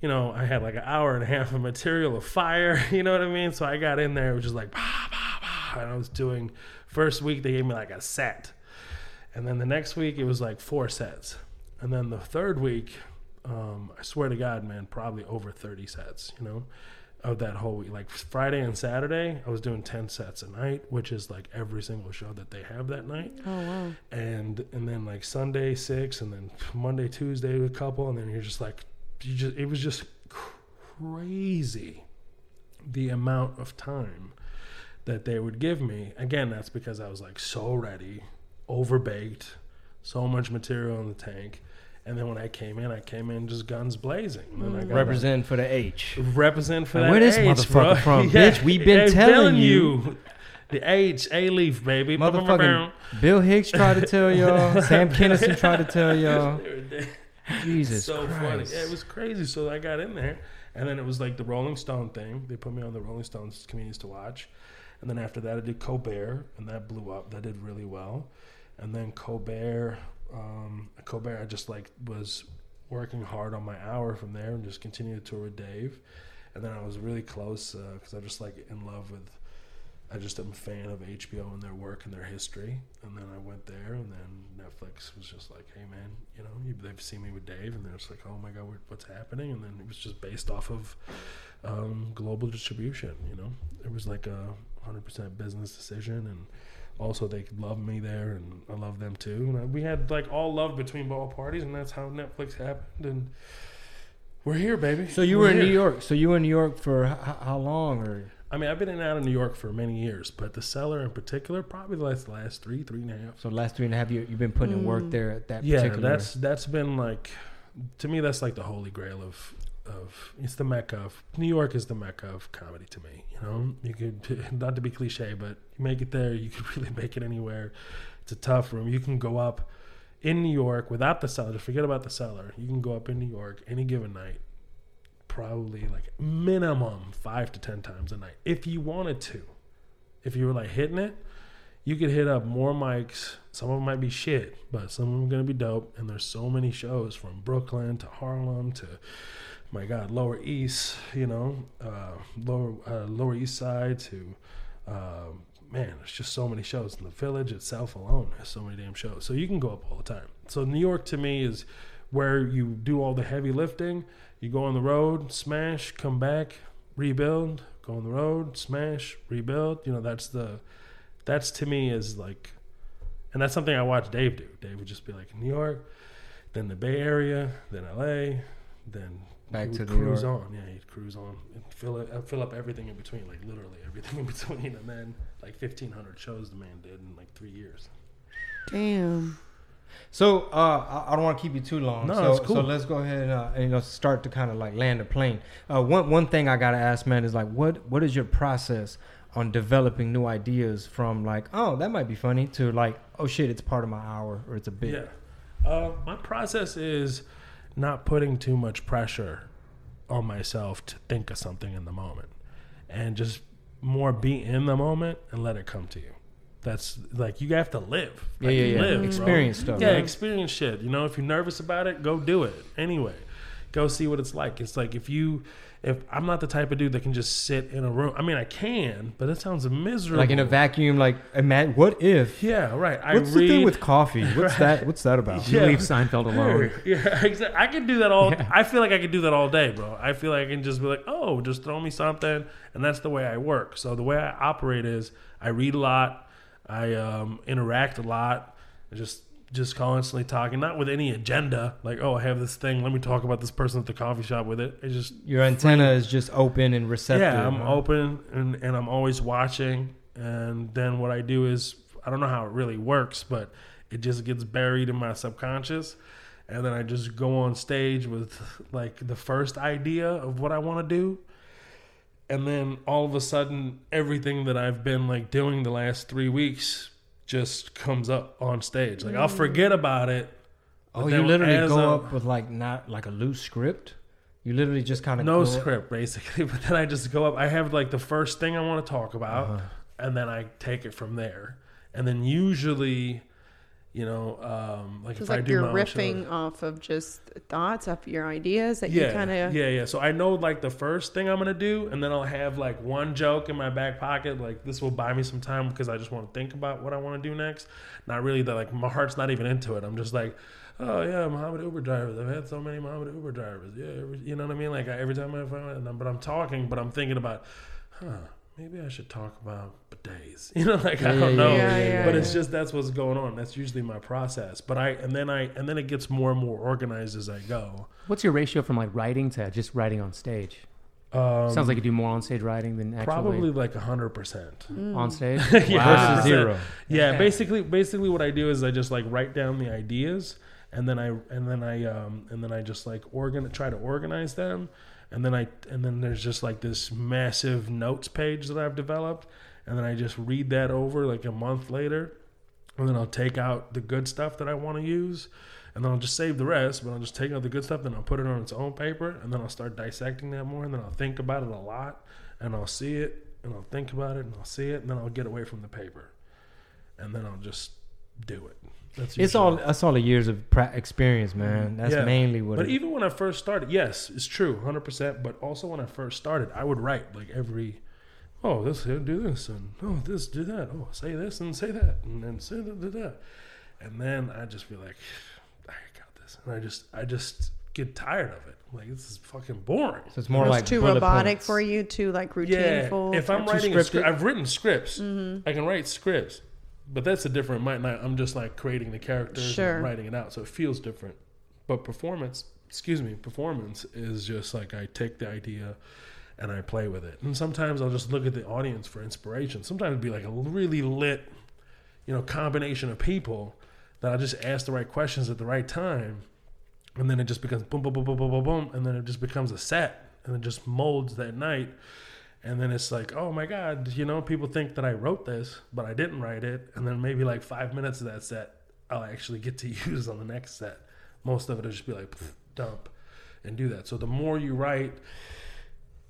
You know i had like an hour and a half of material of fire you know what i mean? So i got in there it was just like bah, bah, bah, and i was doing first week they gave me like a set. And then the next week it was like four sets. And then the third week um, i swear to god man probably over 30 sets you know of that whole week. Like friday and saturday i was doing 10 sets a night which is like every single show that they have that night. Oh wow. and and then like sunday six and then monday tuesday a couple and then you're just like you just it was just crazy the amount of time that they would give me. Again that's because i was like so ready overbaked so much material in the tank and then when i came in i came in just guns blazing and then I got that- Represent for the H. represent for And that where this H, motherfucker bro. from, bitch? We been I'm telling you. the H Alief baby Motherfucking Bill Hicks tried to tell y'all. Sam Kinison tried to tell y'all. Jesus so funny. Yeah, it was crazy. So I got in there, and then it was like the Rolling Stone thing. They put me on the Rolling Stones comedians to watch, and then after that I did Colbert, and that blew up. That did really well, and then Colbert, um, Colbert, I just like was working hard on my hour from there, and just continued to tour with Dave, and then I was really close because I'm just like in love with. I just am a fan of HBO and their work and their history. And then I went there, and then Netflix was just like, "Hey, man, you know, they've seen me with Dave, and they're just like, oh my god, what's happening?" And then it was just based off of um, global distribution. You know, it was like a hundred percent business decision, and also they love me there, and I love them too. And we had like all love between both parties, and that's how Netflix happened. And we're here, baby. So you We're were in here. New York. So you were in New York for h- how long? Or I mean, I've been in and out of New York for many years, but the cellar in particular, probably the last, last three, three and a half. so the last three and a half years you've been putting in work mm. there at that Yeah, particular. that's that's been like, to me, that's like the holy grail of of it's the mecca of New York is the mecca of comedy to me. You know, you could not to be cliche, but you make it there, you could really make it anywhere. It's a tough room. You can go up in New York without the cellar. Forget about the cellar. You can go up in New York any given night, probably like minimum five to ten times a night if you wanted to. If you were like hitting it, you could hit up more mics. Some of them might be shit, but some of them are gonna be dope. And there's so many shows from Brooklyn to Harlem to my God, Lower East. You know, uh, lower uh, Lower East Side to uh, man, there's just so many shows in the village itself alone. There's so many damn shows, so you can go up all the time. So New York to me is where you do all the heavy lifting. You go on the road, smash, come back, rebuild, go on the road, smash, rebuild. You know, that's the that's to me is like, and that's something I watch Dave do. Dave would just be like New York, then the Bay Area, then L.A., then Back he to would New cruise York. on. Yeah, he'd cruise on and fill it, uh, fill up everything in between, like literally everything in between, and then like fifteen hundred shows the man did in like three years. Damn. So uh, I, I don't want to keep you too long. No, so, it's cool. so let's go ahead and, uh, and, you know start to kind of like land the plane. Uh, one one thing I gotta ask, man, is like what what is your process on developing new ideas from like oh that might be funny to like oh shit it's part of my hour or it's a bit. Yeah. Uh, my process is not putting too much pressure on myself to think of something in the moment and just more be in the moment and let it come to you. That's like you have to live. Yeah, Like, yeah, you yeah. live, bro. Experience stuff, Yeah, right? experience shit. You know, if you're nervous about it, go do it anyway. Go see what it's like. It's like if you, if I'm not the type of dude that can just sit in a room. I mean, I can, but that sounds miserable. Like in a vacuum, like imagine what if? Yeah, right. I What's read, the thing with coffee? What's that? What's that about? You Yeah. leave Seinfeld alone. Yeah, exactly. I can do that all. I feel like I can do that all day, bro. I feel like I can just be like, oh, just throw me something, and that's the way I work. So the way I operate is I read a lot, I um, interact a lot, I just just constantly talking, not with any agenda. Like, oh, I have this thing. Let me talk about this person at the coffee shop with it. It's just Your antenna is just open and receptive. yeah, I'm huh? open and, and I'm always watching. And then what I do is, I don't know how it really works, but it just gets buried in my subconscious. And then I just go on stage with like the first idea of what I want to do. And then all of a sudden, everything that I've been like doing the last three weeks just comes up on stage. Like I'll forget about it. Oh, you literally go I'm- up with like not like a loose script. You literally just kind of no go up- script basically but then i just go up i have like the first thing i want to talk about Uh-huh. and then i take it from there and then usually you know um like if i like do you're riffing shows- off of just thoughts, off your ideas that yeah, you kind of. yeah, yeah. So I know like the first thing I'm gonna do, and then I'll have like one joke in my back pocket. Like this will buy me some time because I just want to think about what I want to do next. Not really that like my heart's not even into it. I'm just like, oh yeah, Muhammad Uber drivers. I've had so many Muhammad Uber drivers. Yeah, every, you know what I mean. Like I, every time I find, and I'm- but I'm talking, but I'm thinking about, huh. Maybe I should talk about bidets. You know, like I don't yeah, know, yeah, yeah, but yeah. it's just that's what's going on. That's usually my process. But I and then I and then it gets more and more organized as I go. What's your ratio from like writing to just writing on stage? Um, Sounds like you do more on stage writing than actually Probably like hundred percent. on stage. Yeah. versus zero. Yeah, basically, basically what I do is I just like write down the ideas, and then I and then I um and then I just like organ try to organize them, and then I and then there's just like this massive notes page that I've developed, and then I just read that over like a month later, and then I'll take out the good stuff that I want to use. And then I'll just save the rest, but I'll just take out the good stuff, then I'll put it on its own paper, and then I'll start dissecting that more, and then I'll think about it a lot, and I'll see it, and I'll think about it, and I'll see it, and then I'll get away from the paper, and then I'll just do it. That's It's all that's all the years of pra- experience, man. That's Yeah. mainly what. But it, even when I first started, yes, it's true, hundred percent. But also when I first started, I would write like every, oh this do this and oh this do that oh say this and say that and then say that, that, that. and then I just be like, I got this, and I just I just get tired of it. Like this is fucking boring. so it's more It's like too robotic points. for you, too like Yeah, routineful. if I'm writing a script, I've written scripts. Mm-hmm. I can write scripts, but that's a different. Might not. I'm just like creating the characters Sure. and writing it out, so it feels different. But performance, excuse me, performance is just like I take the idea and I play with it. And sometimes I'll just look at the audience for inspiration. Sometimes it'd be like a really lit, you know, combination of people that I just ask the right questions at the right time, and then it just becomes boom, boom, boom, boom, boom, boom, boom, and then it just becomes a set, and it just molds that night. And then it's like, oh my God, you know, people think that I wrote this, but I didn't write it. And then maybe like five minutes of that set, I'll actually get to use on the next set. Most of it will just be like, dump and do that. So the more you write,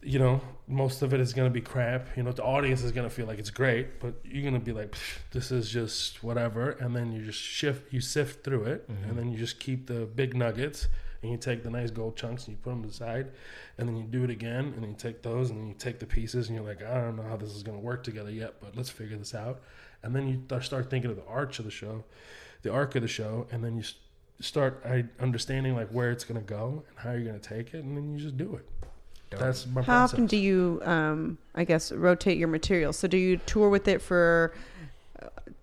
you know, most of it is gonna be crap. You know, the audience is gonna feel like it's great, but you're gonna be like, this is just whatever, and then you just shift, you sift through it, and mm-hmm. then you just keep the big nuggets, and you take the nice gold chunks and you put them aside, and then you do it again, and then you take those, and then you take the pieces, and you're like, I don't know how this is gonna work together yet, but let's figure this out, and then you start thinking of the arch of the show, the arc of the show, and then you start understanding like where it's gonna go and how you're gonna take it, and then you just do it. That's my process. How process. often do you, um, I guess, rotate your material? So do you tour with it for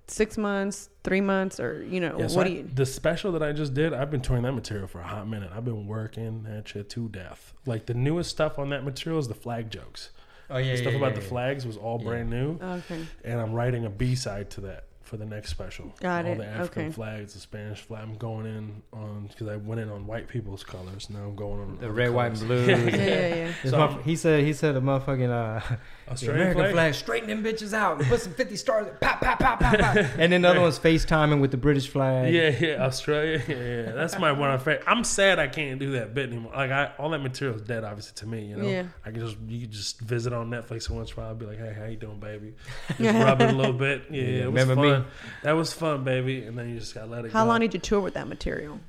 six months, three months, or you know, Yeah, so what I- do you? the special that I just did, I've been touring that material for a hot minute. I've been working that shit to death. Like the newest stuff on that material is the flag jokes. Oh yeah, the stuff yeah, about yeah, the yeah. flags was all Yeah. brand new, Okay, and I'm writing a B side to that for the next special. Got all it. the African Okay. flags, the Spanish flag. I'm going in on because I went in on white people's colors. Now I'm going on The other red, white, and blue. yeah, yeah, yeah. So motherf- he said he said a motherfucking uh, Australian American flag. flag. straighten them bitches out and put some fifty stars. Pop, pop, pop, pop, pop. and then the other one's FaceTiming with the British flag. Yeah, yeah, Australia. Yeah, yeah. That's my one favorite. I'm sad I can't do that bit anymore. Like I, all that material is dead, obviously to me. You know, Yeah. I can just you can just visit on Netflix once in a while. Be like, hey, how you doing, baby? Just rub it a little bit. Yeah, Yeah, it was remember fun. me? That was fun, baby. And then you just gotta let it go. How go. long did you tour with that material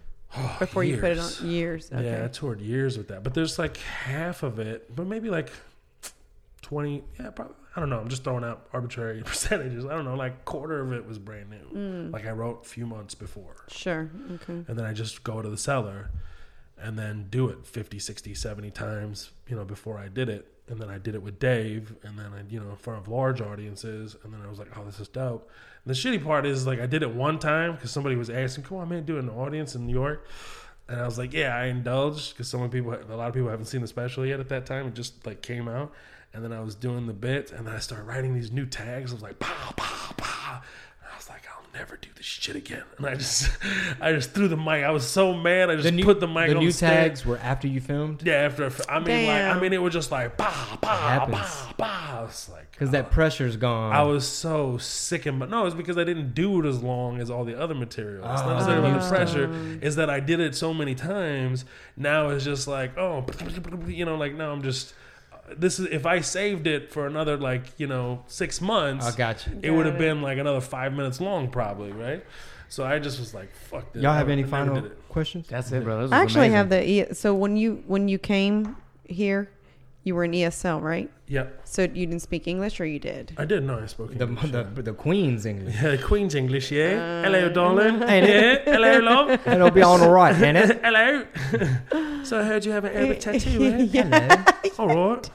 before you put it on? Years. Okay. Yeah, I toured years with that, but there's like half of it, but maybe like twenty. Yeah, probably. I don't know. I'm just throwing out arbitrary percentages. I don't know. Like quarter of it was brand new. Mm. Like I wrote a few months before. Sure. Okay. and then I just go to the cellar and then do it 50, 60, 70 times, you know, before I did it. And then I did it with Dave and then I, you know, in front of large audiences. And then I was like, oh, this is dope. The shitty part is like I did it one time because somebody was asking, come on, man, do it in an audience in New York. And I was like, yeah, I indulged because some people, a lot of people haven't seen the special yet at that time. It just like came out. And then I was doing the bit and then I started writing these new tags. I was like, pow, pow, pow. And I was like, I'll never do this shit again. And I just, I just threw the mic. I was so mad. I just The new, put the mic the on new the stand. tags were after you filmed Yeah, after I mean, like I mean, it was just like bah bah happens. bah bah. It's like because that oh. pressure's gone. I was so sick and but no, it's because I didn't do it as long as all the other material. It's not Oh. necessarily about the Oh. pressure. Is that I did it so many times. Now it's just like oh, you know, like now I'm just. This is if I saved it for another like you know six months. I got you. It would have been like another five minutes long, probably, right? So I just was like, "Fuck this." Y'all have I- any I final questions? That's it, bro. I actually amazing. have the. E- so when you when you came here, you were in ESL, right? Yep, So you didn't speak English, or you did? I did know I spoke The, English. yeah. the, the Queen's English. Yeah, Queen's English, yeah. Hello, Uh, darling. Ain't yeah, hello, love. It'll be on the right, ain't it? hello. so I heard you have an Arabic tattoo, eh? yeah, All right.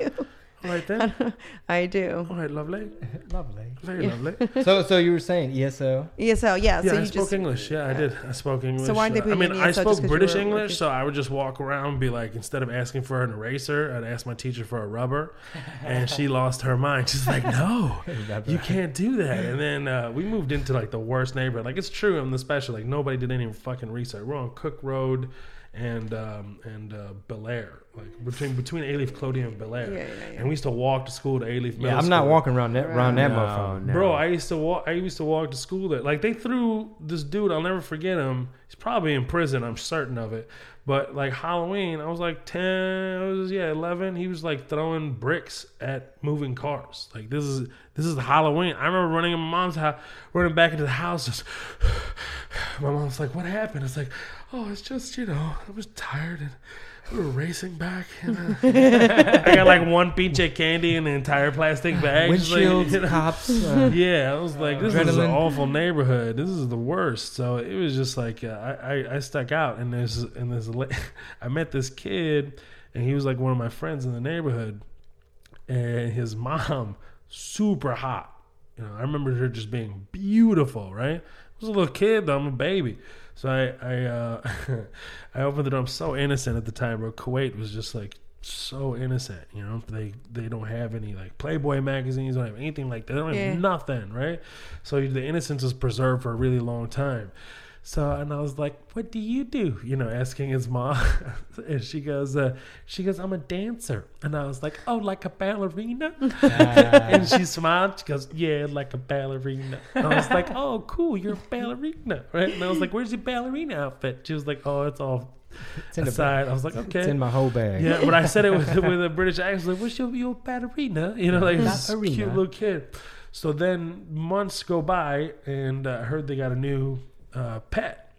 All right then. I do. All right, lovely. Lovely. Very lovely. So, so you were saying ESO? ESL? ESL, yeah. Yeah, so I you spoke just English. Yeah, I did. I spoke English. So why'd they Uh, put I you mean, in I ESL just spoke 'cause British English, working? so I would just walk around and be like, instead of asking for an eraser, I'd ask my teacher for a rubber, and she lost her mind. She's like, "No, you can't do that." And then uh, we moved into like the worst neighborhood. Like it's true in the special. Like nobody did any fucking research. We're on Cook Road and um, and uh, Bellaire, like between between Alief, Clodine, and Bellaire. Yeah, yeah, yeah. And we used to walk to school to Alief. Yeah, I'm not walking around that around that No, motherfucker. no. Bro, I used to walk. I used to walk to school. That like they threw this dude. I'll never forget him. He's probably in prison. I'm certain of it. But like Halloween, I was like ten. I was yeah eleven. He was like throwing bricks at moving cars. Like this is this is Halloween. I remember running in my mom's house, running back into the house. Just my mom's like, "What happened?" It's like, "Oh, it's just you know, I was tired and." We were racing back. And, uh, I got like one pinche candy in the entire plastic bag. Just like, Windshields, you know. cops. Uh, Yeah, I was like, this is an awful neighborhood. This is the worst. So it was just like uh, I, I, I stuck out, and there's and there's I met this kid, and he was like one of my friends in the neighborhood, and his mom super hot. You know, I remember her just being beautiful. Right, I was a little kid though. I'm a baby. So I I uh, I opened the door. I'm so innocent at the time, bro. Kuwait was just like so innocent. You know, they they don't have any like Playboy magazines. Don't have anything like that. They don't Yeah. have nothing, right? So the innocence is preserved for a really long time. So and I was like, "What do you do?" You know, asking his mom, and she goes, uh, "She goes, I'm a dancer." And I was like, "Oh, like a ballerina?" and she smiled. She goes, "Yeah, like a ballerina." And I was like, "Oh, cool, you're a ballerina, right?" And I was like, "Where's your ballerina outfit?" She was like, "Oh, it's all." it's in the aside. I was like, okay, It's in my whole bag. Yeah, but I said it with, with a British accent. Like, what's your your ballerina? You know, like this cute little kid. So then months go by, and uh, I heard they got a new uh, pet,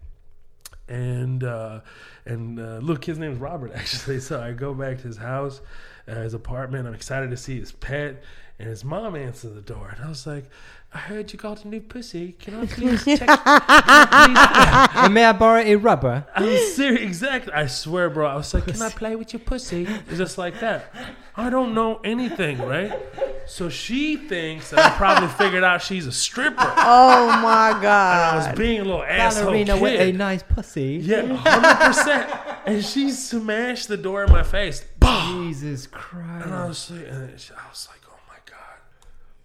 and uh, and uh, little kid's name is Robert actually. So I go back to his house, uh, his apartment. I'm excited to see his pet, and his mom answers the door, and I was like. I heard you got a new pussy. Can I please check? Can I please and may I borrow a rubber? I was serious. Exactly. I swear, bro. I was like, "Can I play with your pussy?" It's just like that. I don't know anything, right? So she thinks that I probably figured out she's a stripper. Oh my god. And I god. was being a little asshole Ballerina with a nice pussy. Yeah, hundred percent. And she smashed the door in my face. Bah! Jesus And I Christ. was like, and she- I was like, "Oh my god,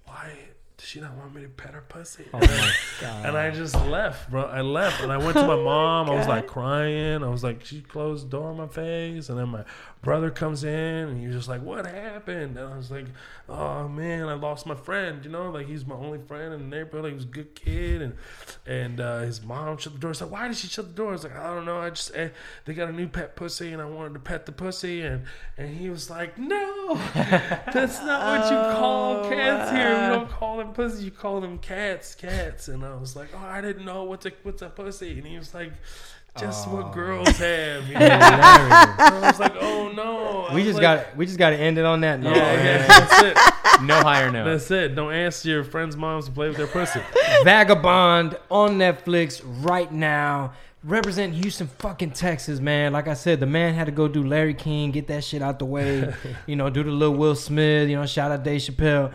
why does she don't want me to pet her pussy?" Oh my God. And I just left, bro. I left and I went to my mom. I was like crying. I was like, she closed the door in my face. And then my brother comes in and he's just like, what happened? And I was like, oh man, I lost my friend. You know, like he's my only friend in the neighborhood. He was a good kid. And and uh, his mom shut the door. I was like, why did she shut the door? I was like, I don't know. I just, eh, they got a new pet pussy and I wanted to pet the pussy. And, and he was like, no, that's not what you call cats here. We don't call them pussies. You call them cats, cats. And I was like, oh, I didn't know what's a what's a pussy. And he was like, just what girls have. You know? I was like, oh no. I we just like, got we just got to end it on that note. Yeah, yeah, that's it. No higher note. That's it. Don't ask your friends' moms to play with their pussy. Vagabond on Netflix right now. Represent Houston, fucking Texas, man. Like I said, the man had to go do Larry King, get that shit out the way. you know, do the little Will Smith. You know, shout out Dave Chappelle.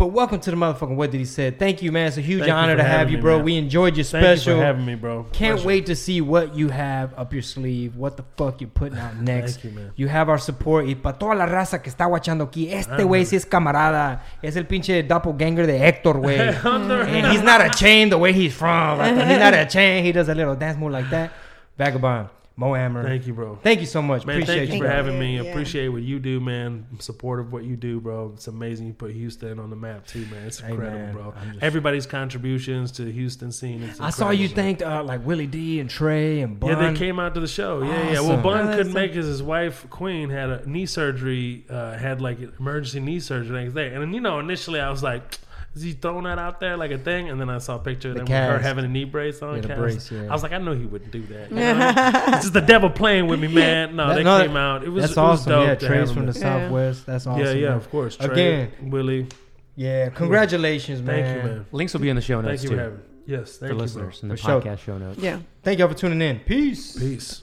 But welcome to the motherfucking What Did He Say? Thank you, man. It's a huge Thank honor to have you, bro. We enjoyed your Thank special. you for having me, bro. Can't Pleasure. wait to see what you have up your sleeve. What the fuck you're putting out next. Thank you, man. You have our support. Y para toda la raza que está watchando aquí, este güey sí es camarada. Es el pinche doppelganger de Héctor, güey. And he's not a chain the way he's from. Like, he's not a chain. He does a little dance move like that. Vagabond. Mo Amer. Thank you, bro. Thank you so much. Man, Appreciate thank you you. for bro. having me. Yeah. Appreciate what you do, man. I'm supportive of what you do, bro. It's amazing you put Houston on the map too, man. It's Hey, incredible, man, bro. Just- Everybody's contributions to the Houston scene. I saw you incredible, thanked uh, like Willie D and Trae and Bun. Yeah, they came out to the show. Yeah, yeah. Well, Awesome. Bun Oh, couldn't make it. His wife Queen had a knee surgery. Uh, had like emergency knee surgery the next day. And you know, initially I was like, "Is he throwing that out there like a thing?" And then I saw a picture of The them with her having a knee brace on. Yeah, cast. brace, yeah. I was like, I know he wouldn't do that. You know? this is the devil playing with me, man. No, That- they no, came out. It was That's it was awesome. dope Yeah, to Trae's from the. Yeah. Southwest. That's awesome. Yeah, yeah, man. of course. Trey, Again. Willie. Yeah, congratulations, man. Thank you, man. Links will be in the show notes Thank you too for having me. Yes, thank for you, listeners bro. in the For sure. podcast show notes. Yeah. Thank y'all for tuning in. Peace. Peace.